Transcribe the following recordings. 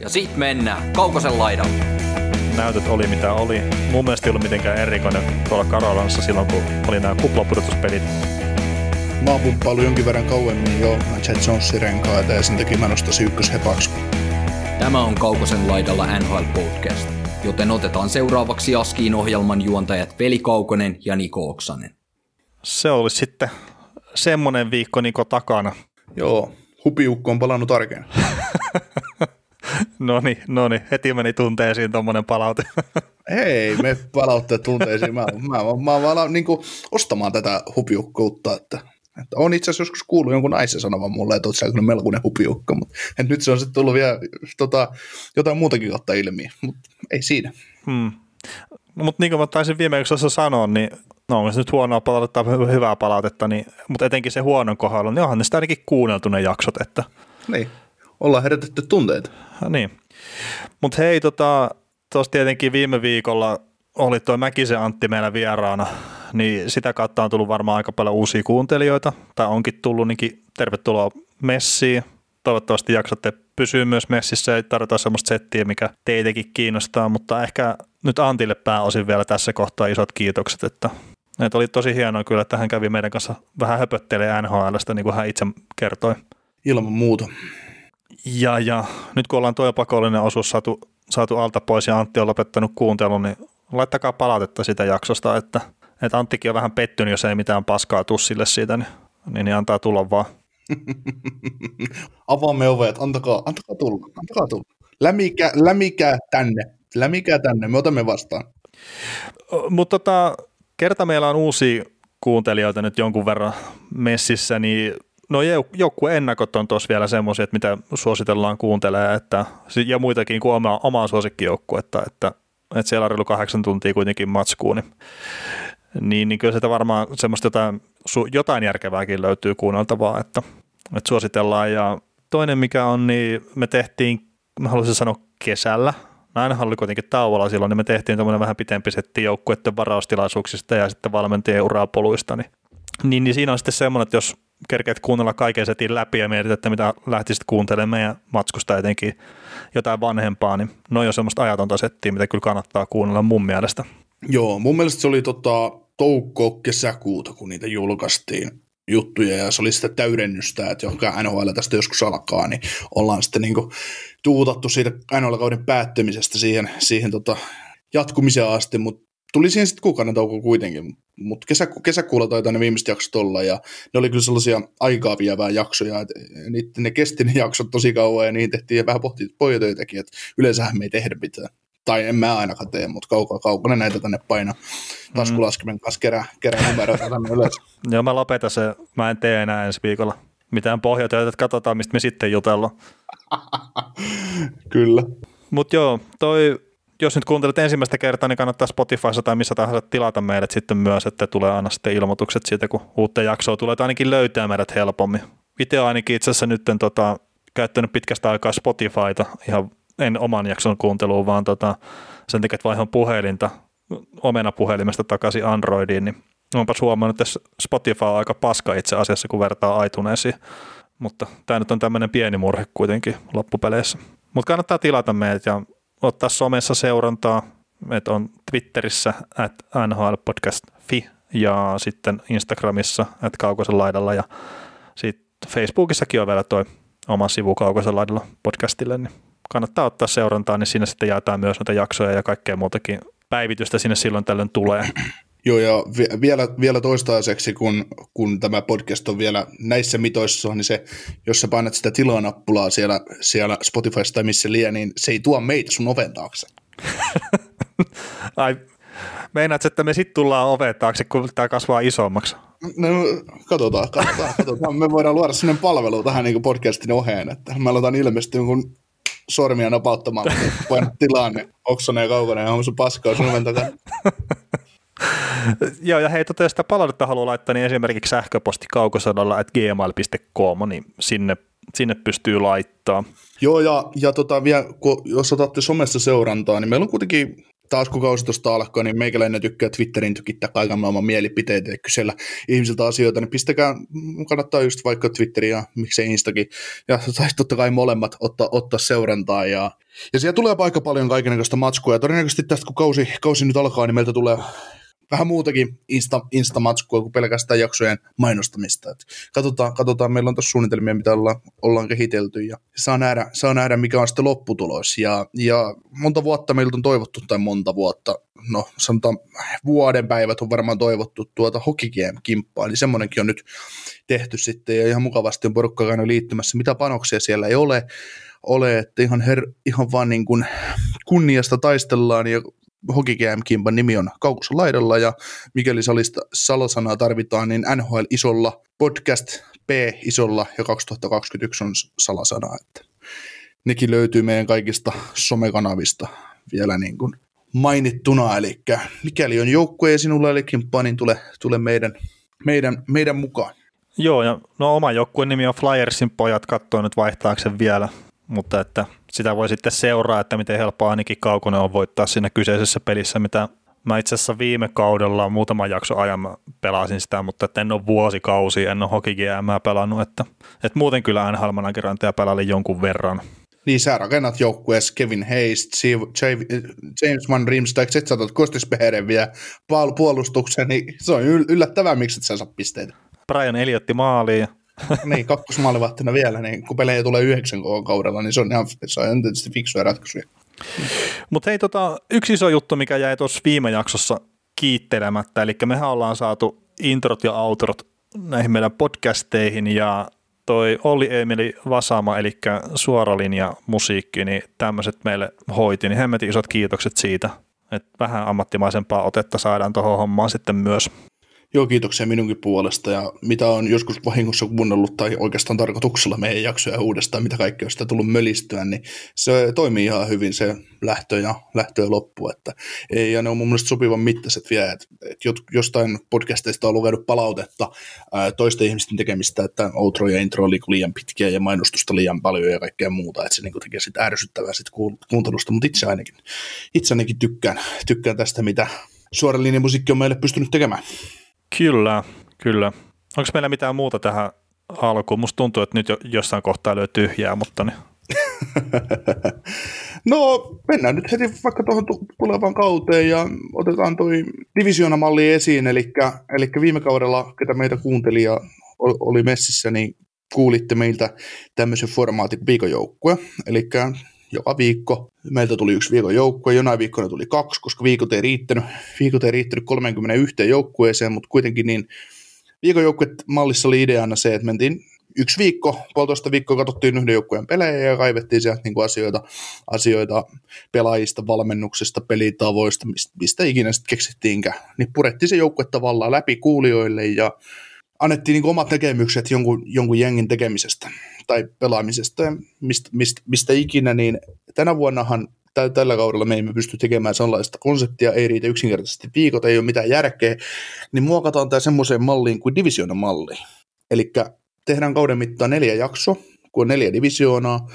Ja sit mennään Kaukosen laidalle. Näytöt oli mitä oli. Mun mielestä ei ollut mitenkään erikoinen tuolla Karolanssa silloin, kun oli nämä kuplapudotuspelit. Mä oon pumppailu jonkin verran kauemmin jo Jet Jonesin renkaita ja sen takia mä nostaisin ykköshepaksi. Tämä on Kaukosen laidalla NHL Podcast, joten otetaan seuraavaksi Askiin ohjelman juontajat Veli Kaukonen ja Niko Oksanen. Se olisi sitten semmonen viikko Niko takana. Joo, hupiukko on palannut arkeen. No niin, no niin, heti meni tunteisiin tuommoinen palaute. Ei, me palautteet tunteisiin. Mä, mä, mä, mä, alan niin ostamaan tätä hupiukkuutta, että, että on itse asiassa joskus kuullut jonkun naisen sanovan mulle, että oot sä kyllä melkoinen hupiukko, mutta että nyt se on sitten tullut vielä tota, jotain muutakin kautta ilmi, mutta ei siinä. Hmm. No, mutta niin kuin mä taisin viime jaksossa sanoa, niin no onko se nyt huonoa palautetta hyvää palautetta, niin, mutta etenkin se huonon kohdalla, niin onhan ne sitä ainakin kuunneltu ne jaksot, että Niin, ollaan herätetty tunteita. Ja niin. Mutta hei, tota, tuossa tietenkin viime viikolla oli tuo Mäkisen Antti meillä vieraana, niin sitä kautta on tullut varmaan aika paljon uusia kuuntelijoita, tai onkin tullut, niinkin tervetuloa messiin. Toivottavasti jaksatte pysyä myös messissä ja tarvitaan semmoista settiä, mikä teitäkin kiinnostaa, mutta ehkä nyt Antille pääosin vielä tässä kohtaa isot kiitokset, että, että oli tosi hienoa kyllä, että hän kävi meidän kanssa vähän höpöttelee NHLstä, niin kuin hän itse kertoi. Ilman muuta. Ja, ja nyt kun ollaan tuo pakollinen osuus saatu, saatu alta pois ja Antti on lopettanut kuuntelun, niin laittakaa palautetta sitä jaksosta, että, että Anttikin on vähän pettynyt, jos ei mitään paskaa tussille siitä, niin, niin, niin antaa tulla vaan. Avaamme ovet, antakaa, antakaa tulla, antakaa tulla. Lämikä, lämikää tänne, lämikää tänne, me otamme vastaan. Mutta tota, kerta meillä on uusia kuuntelijoita nyt jonkun verran messissä, niin no joukkueen ennakot on tuossa vielä semmoisia, että mitä suositellaan kuuntelee, että, ja muitakin kuin oma, omaa suosikkijoukkuetta, että, että siellä on reilu kahdeksan tuntia kuitenkin matskuun, niin, niin, niin kyllä sitä varmaan semmoista jotain, jotain järkevääkin löytyy kuunneltavaa, että, että suositellaan. Ja toinen mikä on, niin me tehtiin, mä haluaisin sanoa kesällä, ainahan oli kuitenkin tauolla silloin, niin me tehtiin tämmöinen vähän pitempi setti joukkueiden varaustilaisuuksista ja sitten valmentajien urapoluista, niin, niin, niin siinä on sitten semmoinen, että jos kerkeät kuunnella kaiken setin läpi ja mietit, että mitä lähtisit kuuntelemaan meidän matskusta etenkin jotain vanhempaa, niin noin on semmoista ajatonta settiä, mitä kyllä kannattaa kuunnella mun mielestä. Joo, mun mielestä se oli tota, toukko-kesäkuuta, kun niitä julkaistiin juttuja ja se oli sitä täydennystä, että joka NHL tästä joskus alkaa, niin ollaan sitten niin tuutattu siitä NHL-kauden päättymisestä siihen, siihen tota, jatkumiseen asti, mutta tuli siihen sitten kuukauden tauko kuitenkin, mutta kesä, kesäkuulla taitaa ne viimeiset jaksot olla, ja ne oli kyllä sellaisia aikaa vievää jaksoja, että ne kesti ne jaksot tosi kauan, ja niihin tehtiin vähän pohjatöitäkin, että yleensähän me ei tehdä mitään. Tai en mä ainakaan tee, mutta kaukaa kaukana näitä tänne paina taskulaskimen kanssa kerää, kerää numeroita tänne ylös. Joo, mä lopetan se. Mä en tee enää ensi viikolla mitään pohjatöitä, että katsotaan, mistä me sitten jutellaan. Kyllä. Mutta joo, toi jos nyt kuuntelet ensimmäistä kertaa, niin kannattaa Spotifyssa tai missä tahansa tilata meidät sitten myös, että tulee aina sitten ilmoitukset siitä, kun uutta jaksoa tulee, että ainakin löytää meidät helpommin. Itse ainakin itse asiassa nyt tota, käyttänyt pitkästä aikaa Spotifyta ihan en oman jakson kuunteluun, vaan tota, sen takia, että vaihan puhelinta omena puhelimesta takaisin Androidiin, niin onpa huomannut, että Spotify on aika paska itse asiassa, kun vertaa iTunesiin. Mutta tämä nyt on tämmöinen pieni murhe kuitenkin loppupeleissä. Mutta kannattaa tilata meidät ja ottaa somessa seurantaa, että on Twitterissä at nhlpodcast.fi ja sitten Instagramissa at kaukosen laidalla ja sitten Facebookissakin on vielä toi oma sivu kaukosen laidalla podcastille, niin kannattaa ottaa seurantaa, niin sinne sitten jaetaan myös noita jaksoja ja kaikkea muutakin päivitystä sinne silloin tällöin tulee. Joo, ja vielä, vielä toistaiseksi, kun, kun tämä podcast on vielä näissä mitoissa, niin se, jos sä painat sitä tilanappulaa siellä, siellä Spotifysta tai missä liian, niin se ei tuo meitä sun oven taakse. Ai, meinaat, että me sitten tullaan oven taakse, kun tämä kasvaa isommaksi? No, katsotaan, katsotaan, katsotaan. Me voidaan luoda sellainen palvelu tähän niin podcastin oheen, että me aletaan ilmestyä jonkun sormia napauttamaan, kun tilaan, niin Oksanen ja Kaukonen on sun paskaa sun oven takana. Joo, ja hei, tota, jos sitä palautetta haluaa laittaa, niin esimerkiksi sähköposti kaukosanalla at gmail.com, niin sinne, sinne pystyy laittaa. Joo, ja, ja tota, vielä, kun, jos otatte somessa seurantaa, niin meillä on kuitenkin taas kun kausi tuosta alkaa, niin meikäläinen tykkää Twitterin tykittää kaiken maailman mielipiteitä ja kysellä ihmisiltä asioita, niin pistäkää, kannattaa just vaikka Twitteriä ja miksei Instakin, ja tai totta kai molemmat ottaa, ottaa seurantaa, ja, Ja siellä tulee aika paljon kaikenlaista matskua, ja todennäköisesti tästä kun kausi, kausi nyt alkaa, niin meiltä tulee vähän muutakin insta, insta-matskua kuin pelkästään jaksojen mainostamista. Et katsotaan, katsotaan, meillä on tässä suunnitelmia, mitä ollaan, ollaan kehitelty, ja saa nähdä, saa nähdä, mikä on sitten lopputulos. Ja, ja monta vuotta meiltä on toivottu, tai monta vuotta, no sanotaan vuoden päivät on varmaan toivottu tuota Hockey Game-kimppaa, niin semmoinenkin on nyt tehty sitten, ja ihan mukavasti on porukka käynyt liittymässä. Mitä panoksia siellä ei ole, ole, että ihan, her, ihan vaan niin kuin kunniasta taistellaan ja Hokikään Kimpan nimi on Kaukossa laidalla ja mikäli salista salasanaa tarvitaan, niin NHL isolla, podcast P isolla ja 2021 on salasana. Että nekin löytyy meidän kaikista somekanavista vielä niin kuin mainittuna, eli mikäli on joukkue ja sinulla eli kimppa, niin tule, tule meidän, meidän, meidän mukaan. Joo, ja no oma joukkueen nimi on Flyersin pojat, katsoo nyt vaihtaakseen vielä, mutta että sitä voi sitten seuraa, että miten helppoa ainakin Kaukonen on voittaa siinä kyseisessä pelissä, mitä mä itse asiassa viime kaudella muutama jakso ajan mä pelasin sitä, mutta en ole vuosikausi, en ole GM pelannut, että, että muuten kyllä NHL managerointia pelailin jonkun verran. Niin sä rakennat joukkueessa Kevin Hayes, James Van Riemsdijk, sit sä otat Kostisbeherin vielä puolustuksen, niin se on yllättävää, miksi et sä saa pisteitä. Brian Eliotti maaliin, niin, kakkosmaalivahtina vielä, niin kun pelejä tulee yhdeksän kaudella, niin se on ihan se on tietysti fiksuja ratkaisuja. Mutta hei, tota, yksi iso juttu, mikä jäi tuossa viime jaksossa kiittelemättä, eli mehän ollaan saatu introt ja outrot näihin meidän podcasteihin, ja toi Olli Emeli Vasama, eli suoralinja musiikki, niin tämmöiset meille hoiti, niin hemmetin isot kiitokset siitä, että vähän ammattimaisempaa otetta saadaan tuohon hommaan sitten myös. Joo, kiitoksia minunkin puolesta ja mitä on joskus vahingossa kuunnellut tai oikeastaan tarkoituksella meidän jaksoja uudestaan, mitä kaikkea on sitä tullut mölistyä, niin se toimii ihan hyvin se lähtö ja, lähtö ja loppu. Että, ei, ja ne on mun mielestä sopivan mittaiset vielä, että, että jostain podcasteista on lukenut palautetta ää, toisten ihmisten tekemistä, että outro ja intro oli liian pitkiä ja mainostusta liian paljon ja kaikkea muuta, että se niin tekee sitä ärsyttävää sit kuuntelusta, mutta itse ainakin, itse ainakin tykkään, tykkään tästä, mitä suoran linjan musiikki on meille pystynyt tekemään. Kyllä, kyllä. Onko meillä mitään muuta tähän alkuun? Musta tuntuu, että nyt jo jossain kohtaa löytyy tyhjää, mutta niin. no, mennään nyt heti vaikka tuohon tulevaan kauteen ja otetaan toi divisionamalli esiin, eli, eli viime kaudella, ketä meitä kuunteli ja oli messissä, niin kuulitte meiltä tämmöisen formaatin viikojoukkue, eli joka viikko. Meiltä tuli yksi viikon joukkue, jonain viikkona tuli kaksi, koska viikot ei riittänyt, viikot ei riittänyt 31 joukkueeseen, mutta kuitenkin niin viikon mallissa oli ideana se, että mentiin yksi viikko, puolitoista viikkoa katsottiin yhden joukkueen pelejä ja kaivettiin sieltä niin kuin asioita, asioita pelaajista, valmennuksesta, pelitavoista, mistä, mistä ikinä sitten keksittiinkään. Niin purettiin se joukkue tavallaan läpi kuulijoille ja annettiin niin omat näkemykset jonkun, jonkun jengin tekemisestä tai pelaamisesta ja mistä, mistä, mistä ikinä, niin tänä vuonnahan tä, tällä kaudella me emme pysty tekemään sellaista konseptia, ei riitä yksinkertaisesti viikot, ei ole mitään järkeä, niin muokataan tämä semmoiseen malliin kuin divisionamalli. Eli tehdään kauden mittaan neljä jakso, kun on neljä divisioonaa,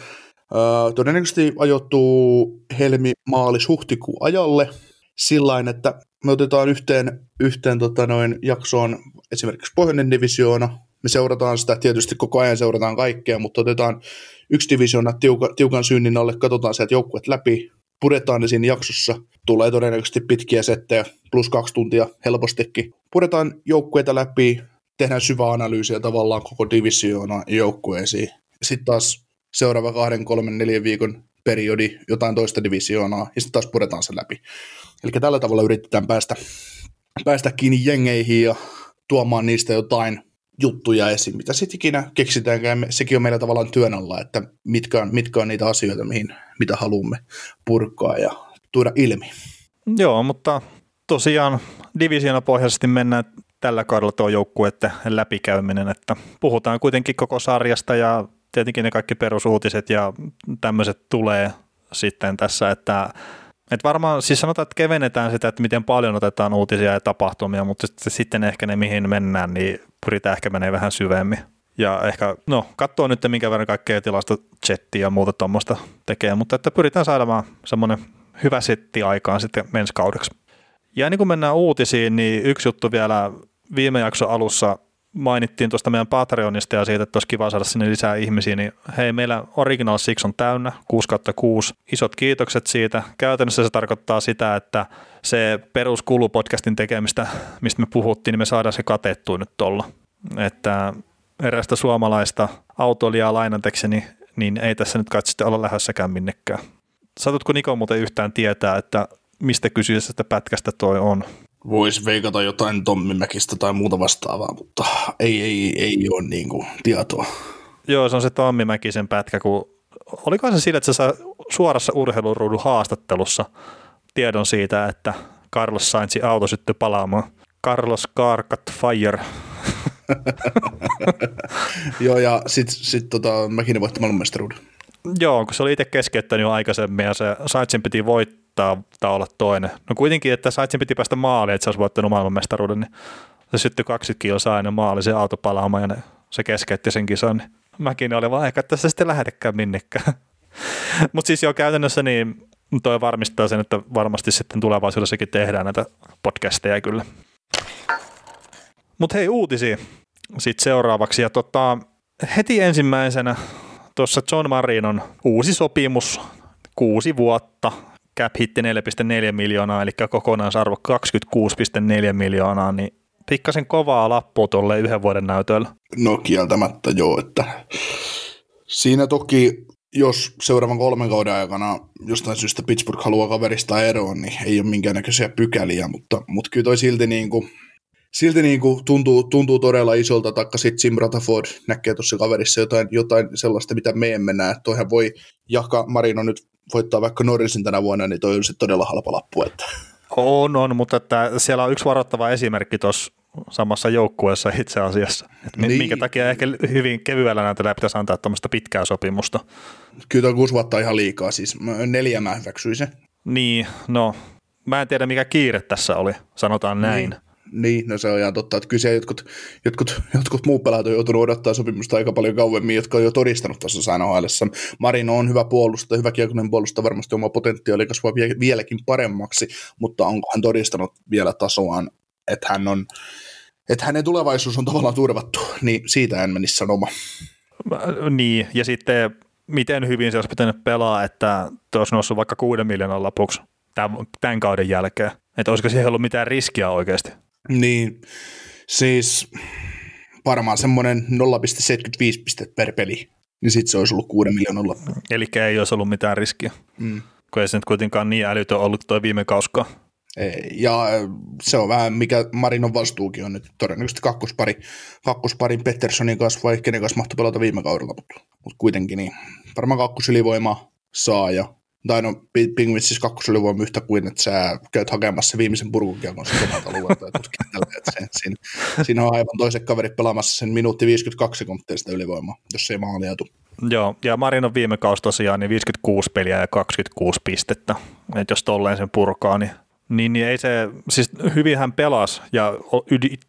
Öö, todennäköisesti ajoittuu helmi, maalis, huhtikuun ajalle sillä että me otetaan yhteen, yhteen tota noin, jaksoon esimerkiksi pohjoinen divisioona, me seurataan sitä, tietysti koko ajan seurataan kaikkea, mutta otetaan yksi divisioona tiuka, tiukan synnin alle, katsotaan sieltä joukkuet läpi, puretaan ne siinä jaksossa, tulee todennäköisesti pitkiä settejä, plus kaksi tuntia helpostikin. Puretaan joukkueita läpi, tehdään syvää analyysiä tavallaan koko divisioona joukkueisiin. Sitten taas seuraava kahden, kolmen, neljän viikon periodi jotain toista divisioonaa, ja sitten taas puretaan se läpi. Eli tällä tavalla yritetään päästä, päästä kiinni jengeihin ja tuomaan niistä jotain juttuja esiin, mitä sitten ikinä keksitäänkään. Sekin on meillä tavallaan työn alla, että mitkä on, mitkä on niitä asioita, mihin, mitä haluamme purkaa ja tuoda ilmi. Joo, mutta tosiaan pohjaisesti mennään tällä kaudella tuo joukkueiden läpikäyminen, että puhutaan kuitenkin koko sarjasta ja tietenkin ne kaikki perusuutiset ja tämmöiset tulee sitten tässä, että et varmaan, siis sanotaan, että kevennetään sitä, että miten paljon otetaan uutisia ja tapahtumia, mutta sitten ehkä ne, mihin mennään, niin pyritään ehkä menee vähän syvemmin. Ja ehkä, no, katsoo nyt, minkä verran kaikkea tilasta chattia ja muuta tuommoista tekee, mutta että pyritään saadamaan semmoinen hyvä setti aikaan sitten ensi kaudeksi. Ja niin kuin mennään uutisiin, niin yksi juttu vielä viime jakso alussa mainittiin tuosta meidän Patreonista ja siitä, että olisi kiva saada sinne lisää ihmisiä, niin hei, meillä Original Six on täynnä, 6 6. Isot kiitokset siitä. Käytännössä se tarkoittaa sitä, että se peruskulu podcastin tekemistä, mistä me puhuttiin, niin me saadaan se katettua nyt tuolla. Että erästä suomalaista autoilijaa lainantekseni, niin ei tässä nyt kai sitten olla lähdössäkään minnekään. Satutko Niko muuten yhtään tietää, että mistä kysyisestä pätkästä toi on? Voisi veikata jotain Tommimäkistä tai muuta vastaavaa, mutta ei, ei, ei ole niin kuin tietoa. Joo, se on se Tommi Mäkisen pätkä, kun oliko se sillä, että se suorassa urheiluruudun haastattelussa tiedon siitä, että Carlos Sainzin auto syttyi palaamaan. Carlos Karkat Fire. Joo, ja sitten sit, tota, Mäkinen voitti maailmanmestaruuden. Joo, kun se oli itse keskeyttänyt jo aikaisemmin ja se Sainzin piti voittaa tai olla toinen. No kuitenkin, että Sainzin piti päästä maaliin, että se olisi voittanut maailmanmestaruuden, niin se syttyi 20 kilsaa ennen maali se auto palaamaan ja ne, se keskeytti sen kisan. Niin Mäkinen oli vaan, että tässä sitten lähetekään minnekään. Mutta siis jo käytännössä niin toi varmistaa sen, että varmasti sitten tulevaisuudessakin tehdään näitä podcasteja kyllä. Mutta hei uutisia sitten seuraavaksi. Ja tota, heti ensimmäisenä tuossa John Marinon uusi sopimus, kuusi vuotta, cap hitti 4,4 miljoonaa, eli kokonaisarvo 26,4 miljoonaa, niin pikkasen kovaa lappua tuolle yhden vuoden näytöllä. No kieltämättä joo, että siinä toki jos seuraavan kolmen kauden aikana jostain syystä Pittsburgh haluaa kaverista eroon, niin ei ole minkäännäköisiä pykäliä, mutta, mutta kyllä toi silti niin kuin, silti niin kuin tuntuu, tuntuu todella isolta, taikka sitten Jim Rutherford näkee tuossa kaverissa jotain, jotain sellaista, mitä me emme näe. Toihan voi Jaka Marino nyt voittaa vaikka Norrisin tänä vuonna, niin toi olisi todella halpa lappu. Että. On, on, mutta että siellä on yksi varoittava esimerkki tuossa samassa joukkueessa itse asiassa. Et niin. Minkä takia ehkä hyvin kevyellä näytöllä pitäisi antaa tuommoista pitkää sopimusta. Kyllä tuo kuusi vuotta ihan liikaa, siis neljä mä hyväksyisin. Niin, no mä en tiedä mikä kiire tässä oli, sanotaan näin. Niin. Niin, no se on ihan totta, että kyllä jotkut, jotkut, jotkut muut pelaajat on joutunut odottaa sopimusta aika paljon kauemmin, jotka on jo todistanut tuossa nhl Marino on hyvä puolustaja, hyvä kiekonen puolustaja, varmasti oma potentiaali kasvaa vieläkin paremmaksi, mutta onko hän todistanut vielä tasoaan, että hän on, että hänen tulevaisuus on tavallaan turvattu, niin siitä en menisi sanomaan. Niin, ja sitten miten hyvin se olisi pitänyt pelaa, että olisi noussut vaikka kuuden miljoonan lopuksi tämän kauden jälkeen. Että olisiko siihen ollut mitään riskiä oikeasti? Niin, siis varmaan semmoinen 0,75 pistettä per peli, niin sitten se olisi ollut 6 miljoonalla. Eli ei olisi ollut mitään riskiä, mm. kun ei se nyt kuitenkaan niin älytön ollut tuo viime kauskaan. Ja se on vähän, mikä Marinon vastuukin on nyt todennäköisesti kakkospari, kakkosparin Petterssonin kanssa vai kenen kanssa mahtoi pelata viime kaudella, mutta, mutta kuitenkin niin. Varmaan kakkosylivoima saa ja tai no Penguins siis kakkosylivoima yhtä kuin, että sä käyt hakemassa viimeisen purkukiekon sen omalta alueelta ja että sen, siinä, siinä, on aivan toiset kaverit pelaamassa sen minuutti 52 sekuntia sitä ylivoimaa, jos ei maalia tule. Joo, ja Marinon viime kausi tosiaan niin 56 peliä ja 26 pistettä. että jos tolleen sen purkaa, niin niin, niin ei se, siis hyvin hän pelasi ja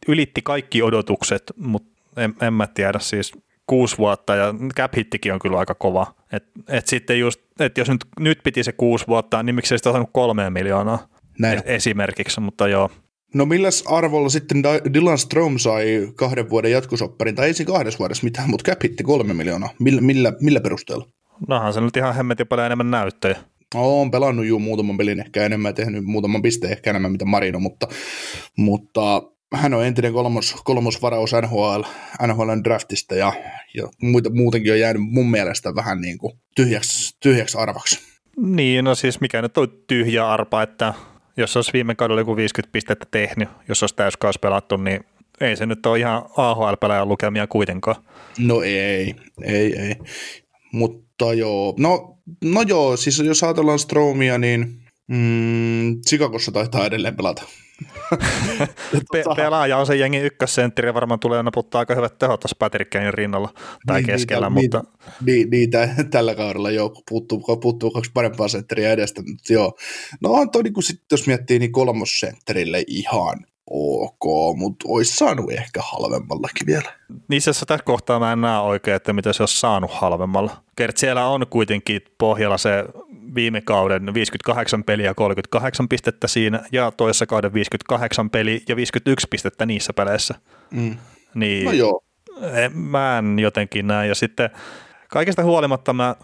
ylitti kaikki odotukset, mutta en, en mä tiedä, siis kuusi vuotta ja cap hittikin on kyllä aika kova. Et, et sitten just, et jos nyt, nyt piti se kuusi vuotta, niin miksi ei sitä saanut kolmea miljoonaa Näin. E- esimerkiksi, mutta joo. No milläs arvolla sitten Dylan Strom sai kahden vuoden jatkosopparin, tai ei siinä kahdessa vuodessa mitään, mutta cap hitti kolme miljoonaa. Millä, millä, millä perusteella? Nohan se nyt ihan hemmetin paljon enemmän näyttöjä. Olen pelannut juu muutaman pelin ehkä enemmän, tehnyt muutaman pisteen ehkä enemmän mitä Marino, mutta, mutta hän on entinen kolmos, kolmosvaraus NHL, NHLn draftista ja, ja muutenkin on jäänyt mun mielestä vähän niin kuin tyhjäksi, tyhjäksi arvaksi. Niin, no siis mikä nyt on tyhjä arpa, että jos olisi viime kaudella joku 50 pistettä tehnyt, jos olisi täyskaus pelattu, niin ei se nyt ole ihan AHL-pelaajan lukemia kuitenkaan. No ei, ei, ei. Mutta joo, no, no joo, siis jos ajatellaan Stromia, niin mm, Chicagossa taitaa edelleen pelata. Pe- pelaaja on se jengi ykkössentteri ja varmaan tulee naputtaa aika hyvät tehot tuossa Patrick Kanein rinnalla tai niin, keskellä. Niin, mutta... niin, niin, niin tällä kaudella jo puuttuu, puuttuu kaksi parempaa sentteriä edestä, mutta joo. No on toi, niin sit, jos miettii, niin kolmossentterille ihan ok, mutta olisi saanut ehkä halvemmallakin vielä. Niin se tässä kohtaa mä en näe oikein, että mitä se olisi saanut halvemmalla. Kert siellä on kuitenkin pohjalla se viime kauden 58 peliä 38 pistettä siinä ja toisessa kauden 58 peliä ja 51 pistettä niissä peleissä. Mm. Niin No joo. en- mä en jotenkin näe. Ja sitten kaikesta huolimatta mä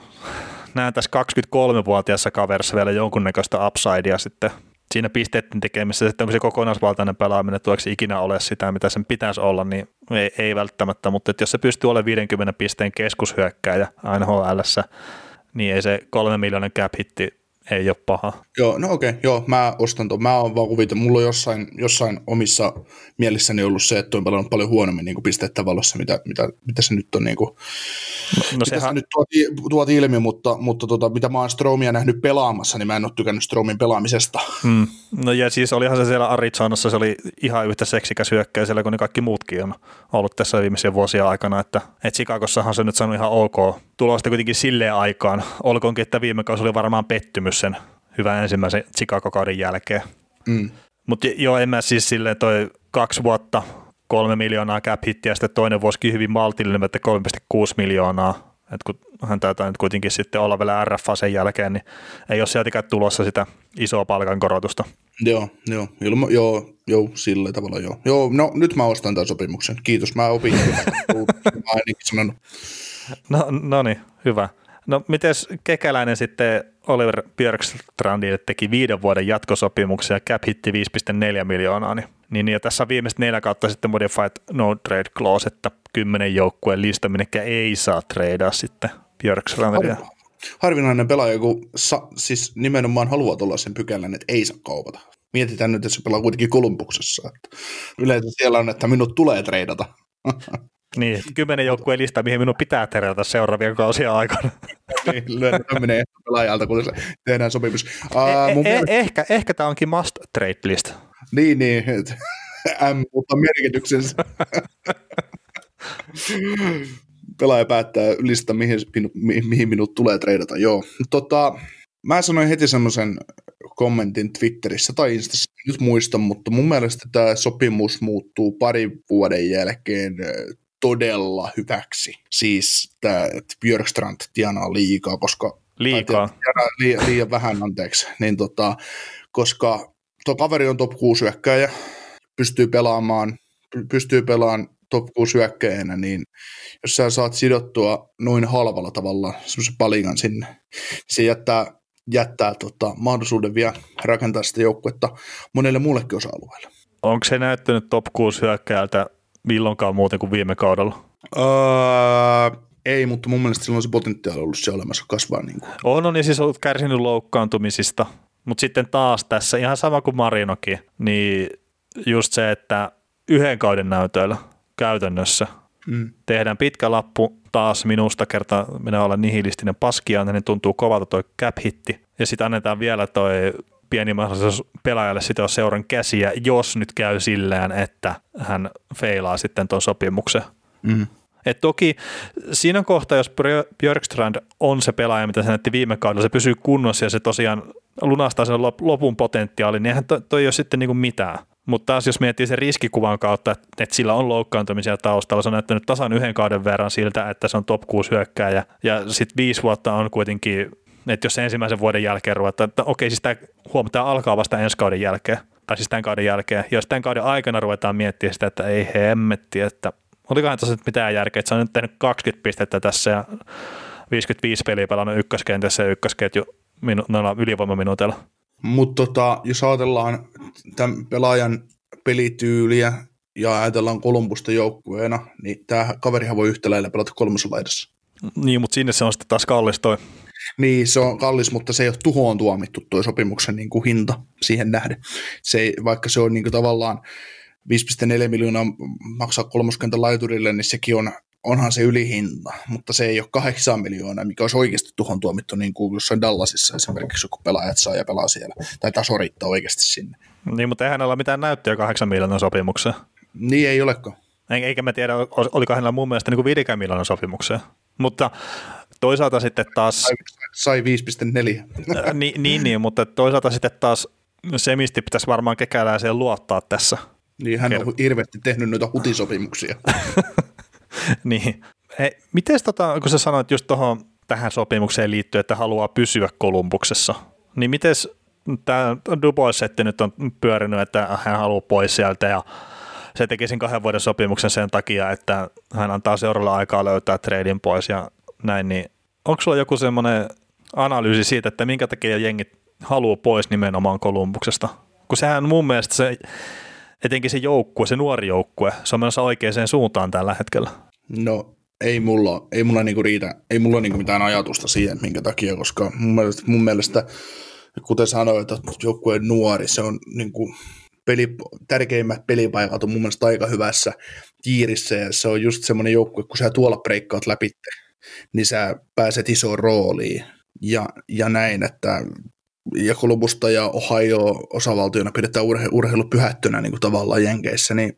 näen tässä 23-vuotiaassa kaverissa vielä jonkunnäköistä upsidea sitten siinä pisteiden tekemisessä, että onko se kokonaisvaltainen pelaaminen, tuleeko se ikinä ole sitä, mitä sen pitäisi olla, niin ei, ei välttämättä, mutta että jos se pystyy olemaan 50 pisteen keskushyökkääjä NHLssä, niin ei se kolme miljoonan cap hitti ei ole paha. Joo, no okei, joo, mä ostan tuon. Mä oon vaan kuvitellut, mulla on jossain, jossain omissa mielissäni ollut se, että on pelannut paljon huonommin niin pisteiden valossa, mitä, mitä, mitä se nyt on niin kuin, No mitä se sehän, nyt tuoti, tuoti ilmi, mutta, mutta tota, mitä mä oon Stromia nähnyt pelaamassa, niin mä en ole tykännyt Stromin pelaamisesta. mm, no ja siis olihan se siellä Arizonassa, se oli ihan yhtä seksikäs hyökkäjä siellä kuin ne kaikki muutkin on ollut tässä viimeisen vuosien aikana, että, että Chicagossahan se nyt saanut ihan ok tulosta kuitenkin silleen aikaan, olkoonkin, että viime kausi oli varmaan pettymys sen hyvän ensimmäisen Chicago-kauden jälkeen. Mm. Mutta joo, en mä siis silleen toi kaksi vuotta, kolme miljoonaa cap hittiä, ja sitten toinen vuosikin hyvin maltillinen, että 3,6 miljoonaa. Et kun hän taitaa nyt kuitenkin sitten olla vielä RFA sen jälkeen, niin ei ole sieltäkään tulossa sitä isoa palkankorotusta. Joo, joo, ilma, joo, joo, sillä tavalla joo. Joo, no nyt mä ostan tämän sopimuksen. Kiitos, mä opin. mä sanonut. No, no niin, hyvä. No mites kekäläinen sitten Oliver Björkstrandille teki viiden vuoden jatkosopimuksen ja cap hitti 5,4 miljoonaa, niin, niin, niin ja tässä on viimeiset neljä kautta sitten modified no trade clause, että kymmenen joukkueen lista, minnekä ei saa tradea sitten Björkstrandia. Harvinainen pelaaja, kun sa, siis nimenomaan haluaa tuollaisen pykälän, että ei saa kaupata. Mietitään nyt, että se pelaa kuitenkin Kolumbuksessa. Yleensä siellä on, että minut tulee treidata. Niin, kymmenen joukkueen lista, mihin minun pitää terätä seuraavien kausien aikana. niin, lyödään tämmöinen ehto pelaajalta, kun se tehdään sopimus. Uh, Eh, mun eh, mielestä, ehkä, ehkä tämä onkin must trade list. niin, niin, M mutta merkityksensä. Pelaaja päättää lista, mihin, mi, mihin minut tulee treidata. Joo. Tota, mä sanoin heti semmoisen kommentin Twitterissä tai Instassa, nyt muista, mutta mun mielestä tämä sopimus muuttuu parin vuoden jälkeen todella hyväksi. Siis tämä, että Björkstrand tienaa liikaa, koska Liikaa. tienaa liian, liian vähän, anteeksi, niin tota, koska tuo kaveri on top 6 hyökkääjä, pystyy pelaamaan, py- pystyy pelaamaan top 6 hyökkäjänä, niin jos sä saat sidottua noin halvalla tavalla semmoisen palikan sinne, niin se jättää, jättää tota, mahdollisuuden vielä rakentaa sitä joukkuetta monelle muullekin osa-alueelle. Onko se näyttänyt top 6 hyökkäjältä milloinkaan muuten kuin viime kaudella? Öö, ei, mutta mun mielestä silloin se potentiaali ollut siellä olemassa kasvaa. Niin kuin. On, on niin siis ollut kärsinyt loukkaantumisista, mutta sitten taas tässä ihan sama kuin Marinokin, niin just se, että yhden kauden näytöillä käytännössä Mm. tehdään pitkä lappu taas minusta kerta minä olen nihilistinen paskiainen, niin tuntuu kovalta toi cap hitti. Ja sitten annetaan vielä toi pieni mahdollisuus pelaajalle sitä seuran käsiä, jos nyt käy sillään, että hän feilaa sitten tuon sopimuksen. Mm. Et toki siinä kohtaa, jos Björ- Björkstrand on se pelaaja, mitä se näytti viime kaudella, se pysyy kunnossa ja se tosiaan lunastaa sen lop- lopun potentiaalin, niin eihän to- toi ei ole sitten niinku mitään. Mutta taas jos miettii sen riskikuvan kautta, että, että sillä on loukkaantumisia taustalla, se on näyttänyt tasan yhden kauden verran siltä, että se on top 6 hyökkääjä ja sitten viisi vuotta on kuitenkin, että jos se ensimmäisen vuoden jälkeen ruvetaan, että okei siis tämä huomataan alkaa vasta ensi kauden jälkeen, tai siis tämän kauden jälkeen, jos tämän kauden aikana ruvetaan miettimään sitä, että ei hemmetti, että olikohan tässä nyt mitään järkeä, että se on nyt tehnyt 20 pistettä tässä ja 55 peliä pelannut ykköskentässä ja ykkösketju minu, noilla ylivoimaminuuteilla. Mutta tota, jos ajatellaan tämän pelaajan pelityyliä ja ajatellaan Kolumbusta joukkueena, niin tämä kaverihan voi yhtä lailla pelata kolmosella laidassa. Niin, mutta sinne se on sitten taas kallis toi. Niin, se on kallis, mutta se ei ole tuhoon tuomittu tuo sopimuksen niin kuin hinta siihen nähden. Se ei, vaikka se on niin kuin tavallaan 5,4 miljoonaa maksaa kolmoskentän laiturille, niin sekin on, onhan se ylihinta, mutta se ei ole 8 miljoonaa, mikä olisi oikeasti tuhoon tuomittu niin kuin jossain Dallasissa esimerkiksi, kun pelaajat saa ja pelaa siellä, tai taso riittää oikeasti sinne. Niin, mutta eihän ole mitään näyttöä 8 miljoonan sopimukseen. Niin ei olekaan. Eikä mä tiedä, ol- oliko hänellä mun mielestä niin kuin 5 miljoonan sopimukseen. Mutta toisaalta sitten taas, Sai, sai 5,4. äh, niin, niin, niin, mutta toisaalta sitten taas semisti pitäisi varmaan kekäläiseen luottaa tässä. Niin hän on hirveästi tehnyt noita hutisopimuksia. niin. Hei, miten tota, kun sä sanoit just tuohon tähän sopimukseen liittyen, että haluaa pysyä Kolumbuksessa, niin miten tämä Dubois-setti nyt on pyörinyt, että hän haluaa pois sieltä ja se teki sen kahden vuoden sopimuksen sen takia, että hän antaa seuraavalle aikaa löytää treidin pois ja näin, niin onko sulla joku semmoinen analyysi siitä, että minkä takia jengit haluaa pois nimenomaan Kolumbuksesta? Kun sehän mun mielestä se, etenkin se joukkue, se nuori joukkue, se on menossa oikeaan suuntaan tällä hetkellä. No ei mulla, ei mulla niinku riitä, ei mulla niinku mitään ajatusta siihen, minkä takia, koska mun mielestä, mun mielestä kuten sanoin, että joukkueen nuori, se on niinku peli, tärkeimmät pelipaikat on mun mielestä aika hyvässä kiirissä ja se on just semmoinen joukkue, kun sä tuolla breikkaat läpi, niin sä pääset isoon rooliin ja, ja näin, että ja Kolumbusta ja Ohio osavaltiona pidetään urhe, urheilu pyhättynä niin kuin tavallaan Jenkeissä, niin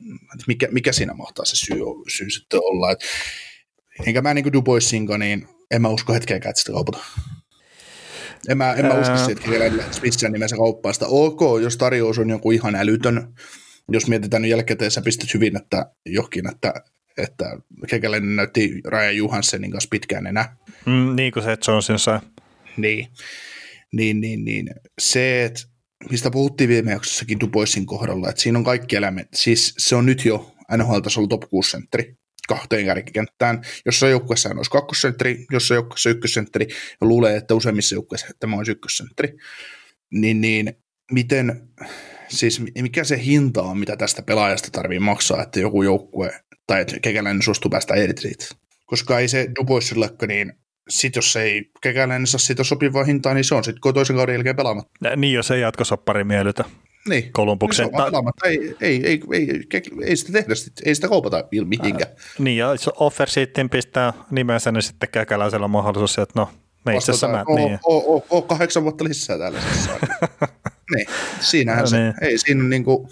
mikä, mikä siinä mahtaa se syy, syy sitten olla. Et, enkä mä niin kuin Duboisinkaan, niin en mä usko hetkeäkään, että sitä kaupata. En mä, en mä usko siitä, että missään nimessä kauppaa sitä. Ok, jos tarjous on joku ihan älytön, jos mietitään nyt jälkikäteen, sä pistät hyvin, että johonkin, että, että Kekäläinen näytti Raja Johanssenin kanssa pitkään enää. Mm, niin kuin se Johnson sai. Niin. Niin, niin, niin. Se, että mistä puhuttiin viime jaksossakin Duboisin kohdalla, että siinä on kaikki elämät. Siis se on nyt jo NHL-tasolla top 6 sentteri kahteen kärkikenttään. Jossain joukkueessa olisi kakkosentteri, jossain joukkueessa ykkösentteri, ja luulee, että useimmissa joukkueissa tämä olisi ykkösentteri. Niin, niin miten, siis mikä se hinta on, mitä tästä pelaajasta tarvii maksaa, että joku joukkue, tai että kekäläinen suostuu päästä irti siitä. Koska ei se Duboisillekaan, niin sit jos ei kekäläinen saa siitä sopivaa hintaa, niin se on sitten toisen kauden jälkeen pelaamatta. Niin, jos ei jatkosoppari miellytä. Niin. Kolumbuksen. Niin ta- ei, ei, ei, ei, ei, sitä tehdä, ei sitä kaupata mihinkään. Äh, niin, ja offer sitten pistää nimensä, niin sitten käkäläisellä on mahdollisuus, että no, me itse asiassa mä, niin. O, o, o, kahdeksan vuotta lisää täällä. niin, siinähän no, se, niin. ei siinä niinku,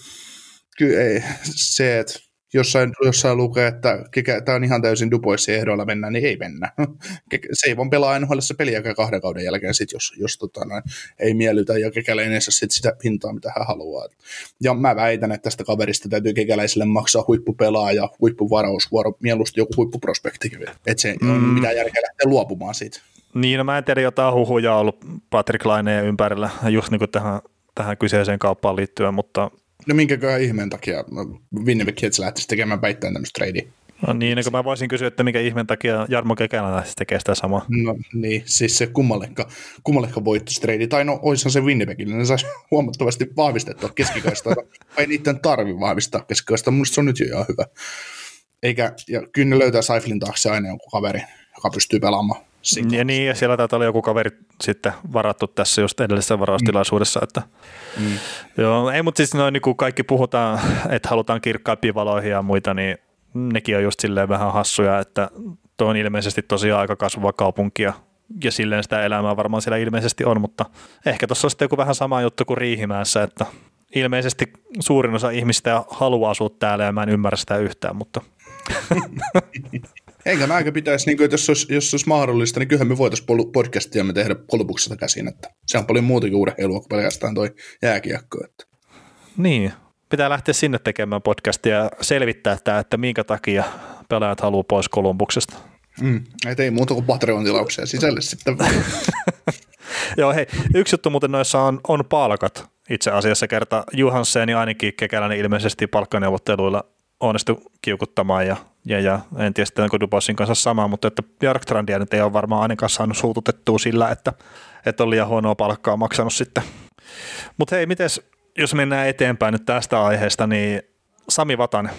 kyllä ei, se, että jossain, jossain lukee, että tämä on ihan täysin Duboissin ehdoilla mennä, niin ei mennä. Se ei vaan pelaa NHL peliä kahden kauden jälkeen, sit, jos, jos tota, noin, ei miellytä ja kekäläinen sit sitä hintaa, mitä hän haluaa. Ja mä väitän, että tästä kaverista täytyy kekäläiselle maksaa huippupelaaja, huippuvarausvuoro, mieluusti joku huippuprospekti. Että se mm. on mitään järkeä lähteä luopumaan siitä. Niin, no mä en tiedä, jotain huhuja ollut Patrick Laineen ympärillä, just niin kuin tähän, tähän kyseiseen kauppaan liittyen, mutta No minkäköhän ihmeen takia Winnipeg Jets lähtisi tekemään päittäin tämmöistä tradea? No niin, niin kun mä voisin kysyä, että mikä ihmeen takia Jarmo Kekälä lähtisi tekemään sitä samaa. No niin, siis se kummallekaan, kummallekaan voittaisi trade. Tai no, oishan se Winnipegille, ne saisi huomattavasti vahvistettua keskikaista. Ei niiden tarvi vahvistaa keskikaista, mun se on nyt jo ihan hyvä. Eikä, ja kyllä ne löytää Saiflin taakse aina jonkun kaveri, joka pystyy pelaamaan ja niin, ja siellä taitaa olla joku kaveri sitten varattu tässä just edellisessä varaustilaisuudessa. Että, mm. joo, ei, mutta siis noin niin kuin kaikki puhutaan, että halutaan kirkkaimpia valoihin ja muita, niin nekin on just silleen vähän hassuja, että tuo on ilmeisesti tosiaan aika kasvava kaupunki ja, ja silleen sitä elämää varmaan siellä ilmeisesti on, mutta ehkä tuossa on sitten joku vähän sama juttu kuin Riihimäessä, että ilmeisesti suurin osa ihmistä haluaa asua täällä ja mä en ymmärrä sitä yhtään, mutta Enkä mä aika pitäisi, niin kuin, että jos olisi, jos olisi mahdollista, niin kyllähän me voitaisiin podcastia me tehdä kolmuksesta käsin, että se on paljon muutakin urheilua kuin pelkästään toi jääkiekko. Että. Niin, pitää lähteä sinne tekemään podcastia ja selvittää tämä, että minkä takia pelaajat haluaa pois Kolumbuksesta. Mm, et ei muuta kuin Patreon-tilauksia sisälle sitten. Joo, hei, yksi juttu muuten noissa on, on palkat itse asiassa kerta. Juhansseni ainakin kekäläinen ilmeisesti palkkaneuvotteluilla onnistu kiukuttamaan ja, ja, ja en tiedä sitten onko Dubossin kanssa sama, mutta että Björktrandia nyt ei ole varmaan ainakaan saanut suututettua sillä, että, että on liian huonoa palkkaa maksanut sitten. Mutta hei, mites, jos mennään eteenpäin nyt tästä aiheesta, niin Sami Vatan,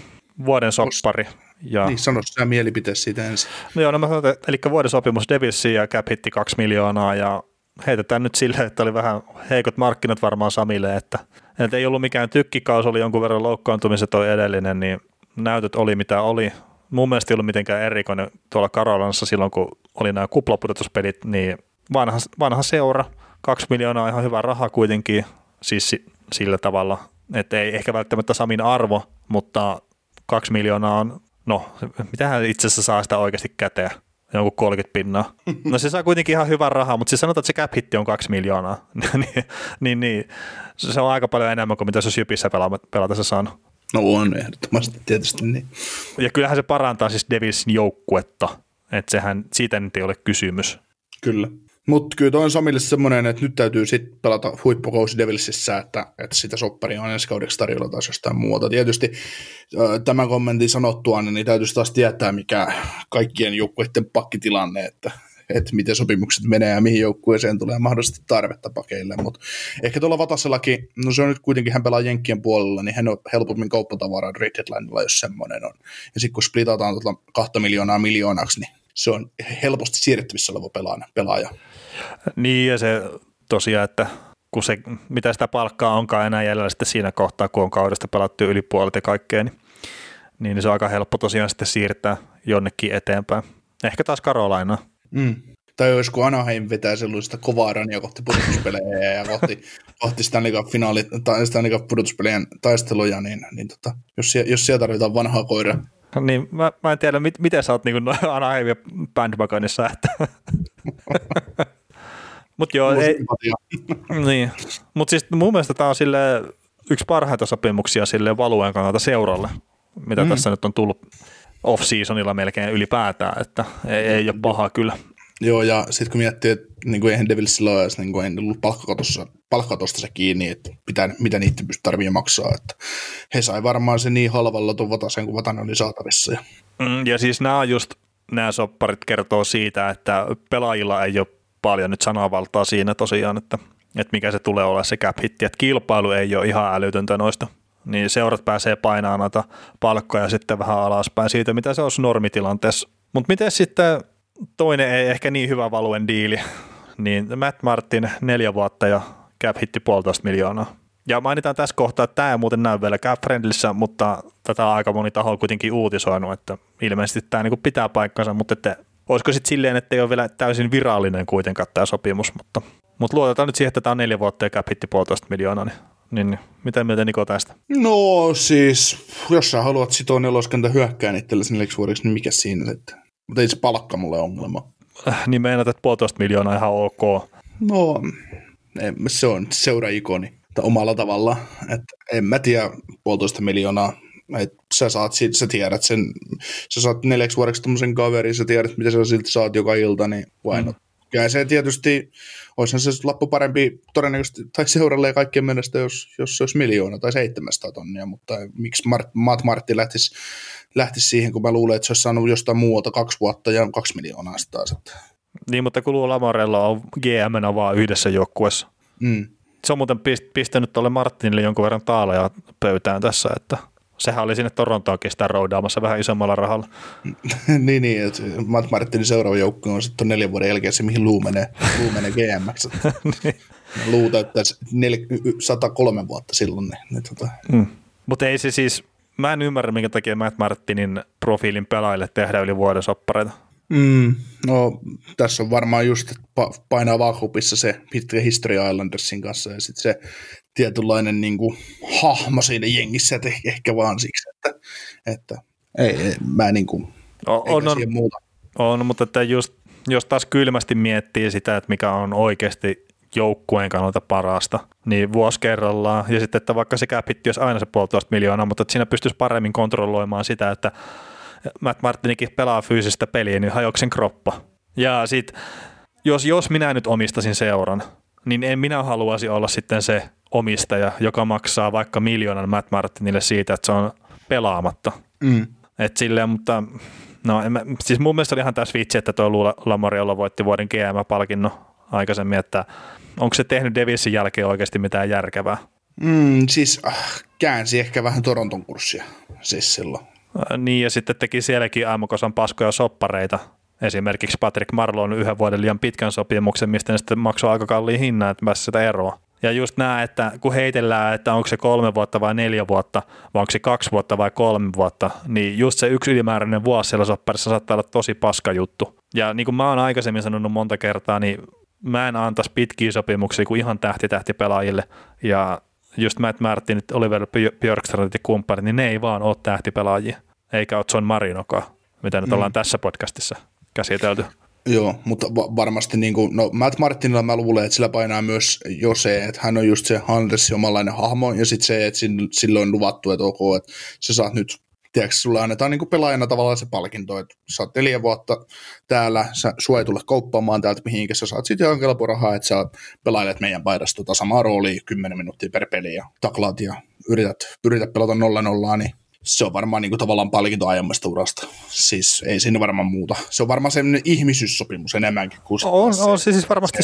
vuoden soppari. Ja... Niin, sano sinä mielipiteesi siitä ensin. No joo, no mä sanon, että, eli vuoden sopimus Devilsiin ja cap hitti kaksi miljoonaa ja heitetään nyt silleen, että oli vähän heikot markkinat varmaan Samille, että, että ei ollut mikään tykkikaus, oli jonkun verran loukkaantumiset toi edellinen, niin näytöt oli mitä oli. Mun mielestä ei ollut mitenkään erikoinen tuolla Karolanssa silloin, kun oli nämä kuplapudotuspelit, niin vanha, vanha seura, kaksi miljoonaa ihan hyvä raha kuitenkin, siis sillä tavalla, että ei ehkä välttämättä Samin arvo, mutta kaksi miljoonaa on, no mitähän itse asiassa saa sitä oikeasti käteen, jonkun 30 pinnaa. No se saa kuitenkin ihan hyvän rahaa, mutta siis sanotaan, että se cap hitti on kaksi miljoonaa, niin, niin, niin, se on aika paljon enemmän kuin mitä se Jypissä pelata se saanut. No on ehdottomasti tietysti niin. Ja kyllähän se parantaa siis Devilsin joukkuetta, että sehän siitä nyt ei ole kysymys. Kyllä. Mutta kyllä toi on Samille semmoinen, että nyt täytyy sitten pelata huippukausi Devilsissä, että, että sitä sopparia on ensi kaudeksi tarjolla taas jostain muuta. Tietysti tämän kommentin sanottua, niin täytyisi taas tietää, mikä kaikkien joukkueiden pakkitilanne, että, että miten sopimukset menee ja mihin joukkueeseen tulee mahdollisesti tarvetta pakeille. Mutta ehkä tuolla Vatasellakin, no se on nyt kuitenkin, hän pelaa Jenkkien puolella, niin hän on helpommin kauppatavaraa Red jos semmoinen on. Ja sitten kun splitataan tuota kahta miljoonaa miljoonaksi, niin se on helposti siirrettävissä oleva pelaaja. Niin ja se tosiaan, että kun se, mitä sitä palkkaa onkaan enää jäljellä sitten siinä kohtaa, kun on kaudesta pelattu yli puolet ja kaikkea, niin, niin se on aika helppo tosiaan sitten siirtää jonnekin eteenpäin. Ehkä taas Karolaina. Mm. Tai jos kun Anaheim vetää sellaista kovaa rania kohti pudotuspelejä ja kohti, kohti Stanley Cup finaali, tai Stanley Cup pudotuspelien taisteluja, niin, niin tota, jos, jos siellä tarvitaan vanhaa koira, niin, mä, mä en tiedä, mit, miten sä oot niin Anaheim bandwagonissa, että Mutta joo, ei, niin. Mut siis mun mielestä tämä on sille yksi parhaita sopimuksia sille valueen kannalta seuralle, mitä mm. tässä nyt on tullut off-seasonilla melkein ylipäätään, että ei, ei ole paha kyllä. Joo, ja sitten kun miettii, että niin kuin eihän Devilsillä ole niin kuin, ei ollut palkkakatossa, palkkatosta se kiinni, että mitä, mitä pystyy tarvitsemaan maksaa. Että he sai varmaan se niin halvalla tuon Vatasen, kuin Vatanen oli saatavissa. Ja, mm, ja siis nämä just, nämä sopparit kertoo siitä, että pelaajilla ei ole paljon nyt sananvaltaa siinä tosiaan, että, että mikä se tulee olla se cap hitti, että kilpailu ei ole ihan älytöntä noista niin seurat pääsee painamaan noita palkkoja sitten vähän alaspäin siitä, mitä se olisi normitilanteessa. Mutta miten sitten toinen ei ehkä niin hyvä valuen diili, niin Matt Martin neljä vuotta ja cap hitti puolitoista miljoonaa. Ja mainitaan tässä kohtaa, että tämä ei muuten näy vielä cap mutta tätä on aika moni taho kuitenkin uutisoinut, että ilmeisesti tämä niin pitää paikkansa, mutta että olisiko sitten silleen, että ei ole vielä täysin virallinen kuitenkaan tämä sopimus, mutta, mutta luotetaan nyt siihen, että tämä on neljä vuotta ja cap hitti puolitoista miljoonaa, niin niin, niin. Mitä mieltä Niko tästä? No siis, jos sä haluat sitoa neloskanta hyökkään itsellesi neljäksi vuodeksi, niin mikä siinä että Mutta ei se palkka mulle ongelma. Äh, niin meinaat, että puolitoista miljoonaa ihan ok. No, se on seuraikoni omalla tavalla. Et en mä tiedä puolitoista miljoonaa. Et sä, saat, sä tiedät sen, sä saat neljäksi vuodeksi tämmöisen kaverin, sä tiedät, mitä sä silti saat joka ilta, niin why not? Mm. Ja se tietysti, olisihan se lappu parempi todennäköisesti, tai seuralle ja kaikkien mielestä, jos, jos se olisi miljoona tai 700 tonnia, mutta miksi Mart, Matt Martti lähtisi, lähtisi siihen, kun mä luulen, että se olisi saanut jostain muualta kaksi vuotta ja kaksi miljoonaa sitten taas. Että. Niin, mutta kun luulen Lamorella on gm vaan yhdessä joukkueessa. Mm. Se on muuten pistänyt tuolle Martinille jonkun verran taaleja pöytään tässä, että sehän oli sinne Torontoonkin sitä roudaamassa vähän isommalla rahalla. niin, niin, että Matt Martinin seuraava joukko on sitten neljän vuoden jälkeen se, mihin Luu menee, Luu menee GMX. niin. Luu täyttäisi 103 vuotta silloin. Niin, niin tota. mm. Mutta ei se siis, mä en ymmärrä, minkä takia Matt Martinin profiilin pelaajille tehdä yli vuoden soppareita. Mm, no tässä on varmaan just painaa vaakupissa se pitkä History Islandersin kanssa ja sitten se tietynlainen niin kuin, hahmo siinä jengissä, että ehkä vaan siksi, että, että ei, ei, mä niin kuin, on, on, on, muuta. on, mutta että just, jos taas kylmästi miettii sitä, että mikä on oikeasti joukkueen kannalta parasta, niin vuosi kerrallaan, ja sitten, että vaikka se käpitti olisi aina se puolitoista miljoonaa, mutta että siinä pystyisi paremmin kontrolloimaan sitä, että Matt Martinikin pelaa fyysistä peliä, niin hajoako sen kroppa. Ja sitten, jos, jos minä nyt omistasin seuran, niin en minä haluaisi olla sitten se omistaja, joka maksaa vaikka miljoonan Matt Martinille siitä, että se on pelaamatta. Mm. Et silleen, mutta no, en mä, siis mun mielestä oli ihan tässä vitsi, että tuo Lamoriolo voitti vuoden GM-palkinnon aikaisemmin, että onko se tehnyt Davisin jälkeen oikeasti mitään järkevää? Mm, siis äh, käänsi ehkä vähän Toronton kurssia siis silloin. Äh, niin, ja sitten teki sielläkin aamukosan paskoja soppareita. Esimerkiksi Patrick Marlon yhden vuoden liian pitkän sopimuksen, mistä ne sitten maksoi aika kalliin hinnan, että pääsi sitä eroa. Ja just nämä, että kun heitellään, että onko se kolme vuotta vai neljä vuotta, vai onko se kaksi vuotta vai kolme vuotta, niin just se yksi ylimääräinen vuosi siellä sopparissa saattaa olla tosi paska juttu. Ja niin kuin mä oon aikaisemmin sanonut monta kertaa, niin mä en antaisi pitkiä sopimuksia kuin ihan tähti pelaajille. Ja just Matt Martin, Oliver Björkstrandit ja kumppanit, niin ne ei vaan ole tähtipelaajia. Eikä ole John Marinokaan, mitä nyt mm. ollaan tässä podcastissa käsitelty. Joo, mutta varmasti niin kuin, no Matt Martinilla mä luulen, että sillä painaa myös jo se, että hän on just se Handersin omanlainen hahmo, ja sitten se, että sille on luvattu, että ok, että sä saat nyt tiedätkö, sulle annetaan niin kuin pelaajana tavallaan se palkinto, että sä oot neljä vuotta täällä, sä, sua ei tule täältä mihinkä, sä saat sitten ihan kelporahaa, että sä pelailet meidän paidasta tota samaa roolia 10 minuuttia per peli ja taklaat ja yrität, yrität pelata nolla nollaa, niin se on varmaan niin kuin, tavallaan palkinto aiemmasta urasta. Siis ei siinä varmaan muuta. Se on varmaan sellainen ihmisyyssopimus enemmänkin kuin On, se, on, siis varmasti,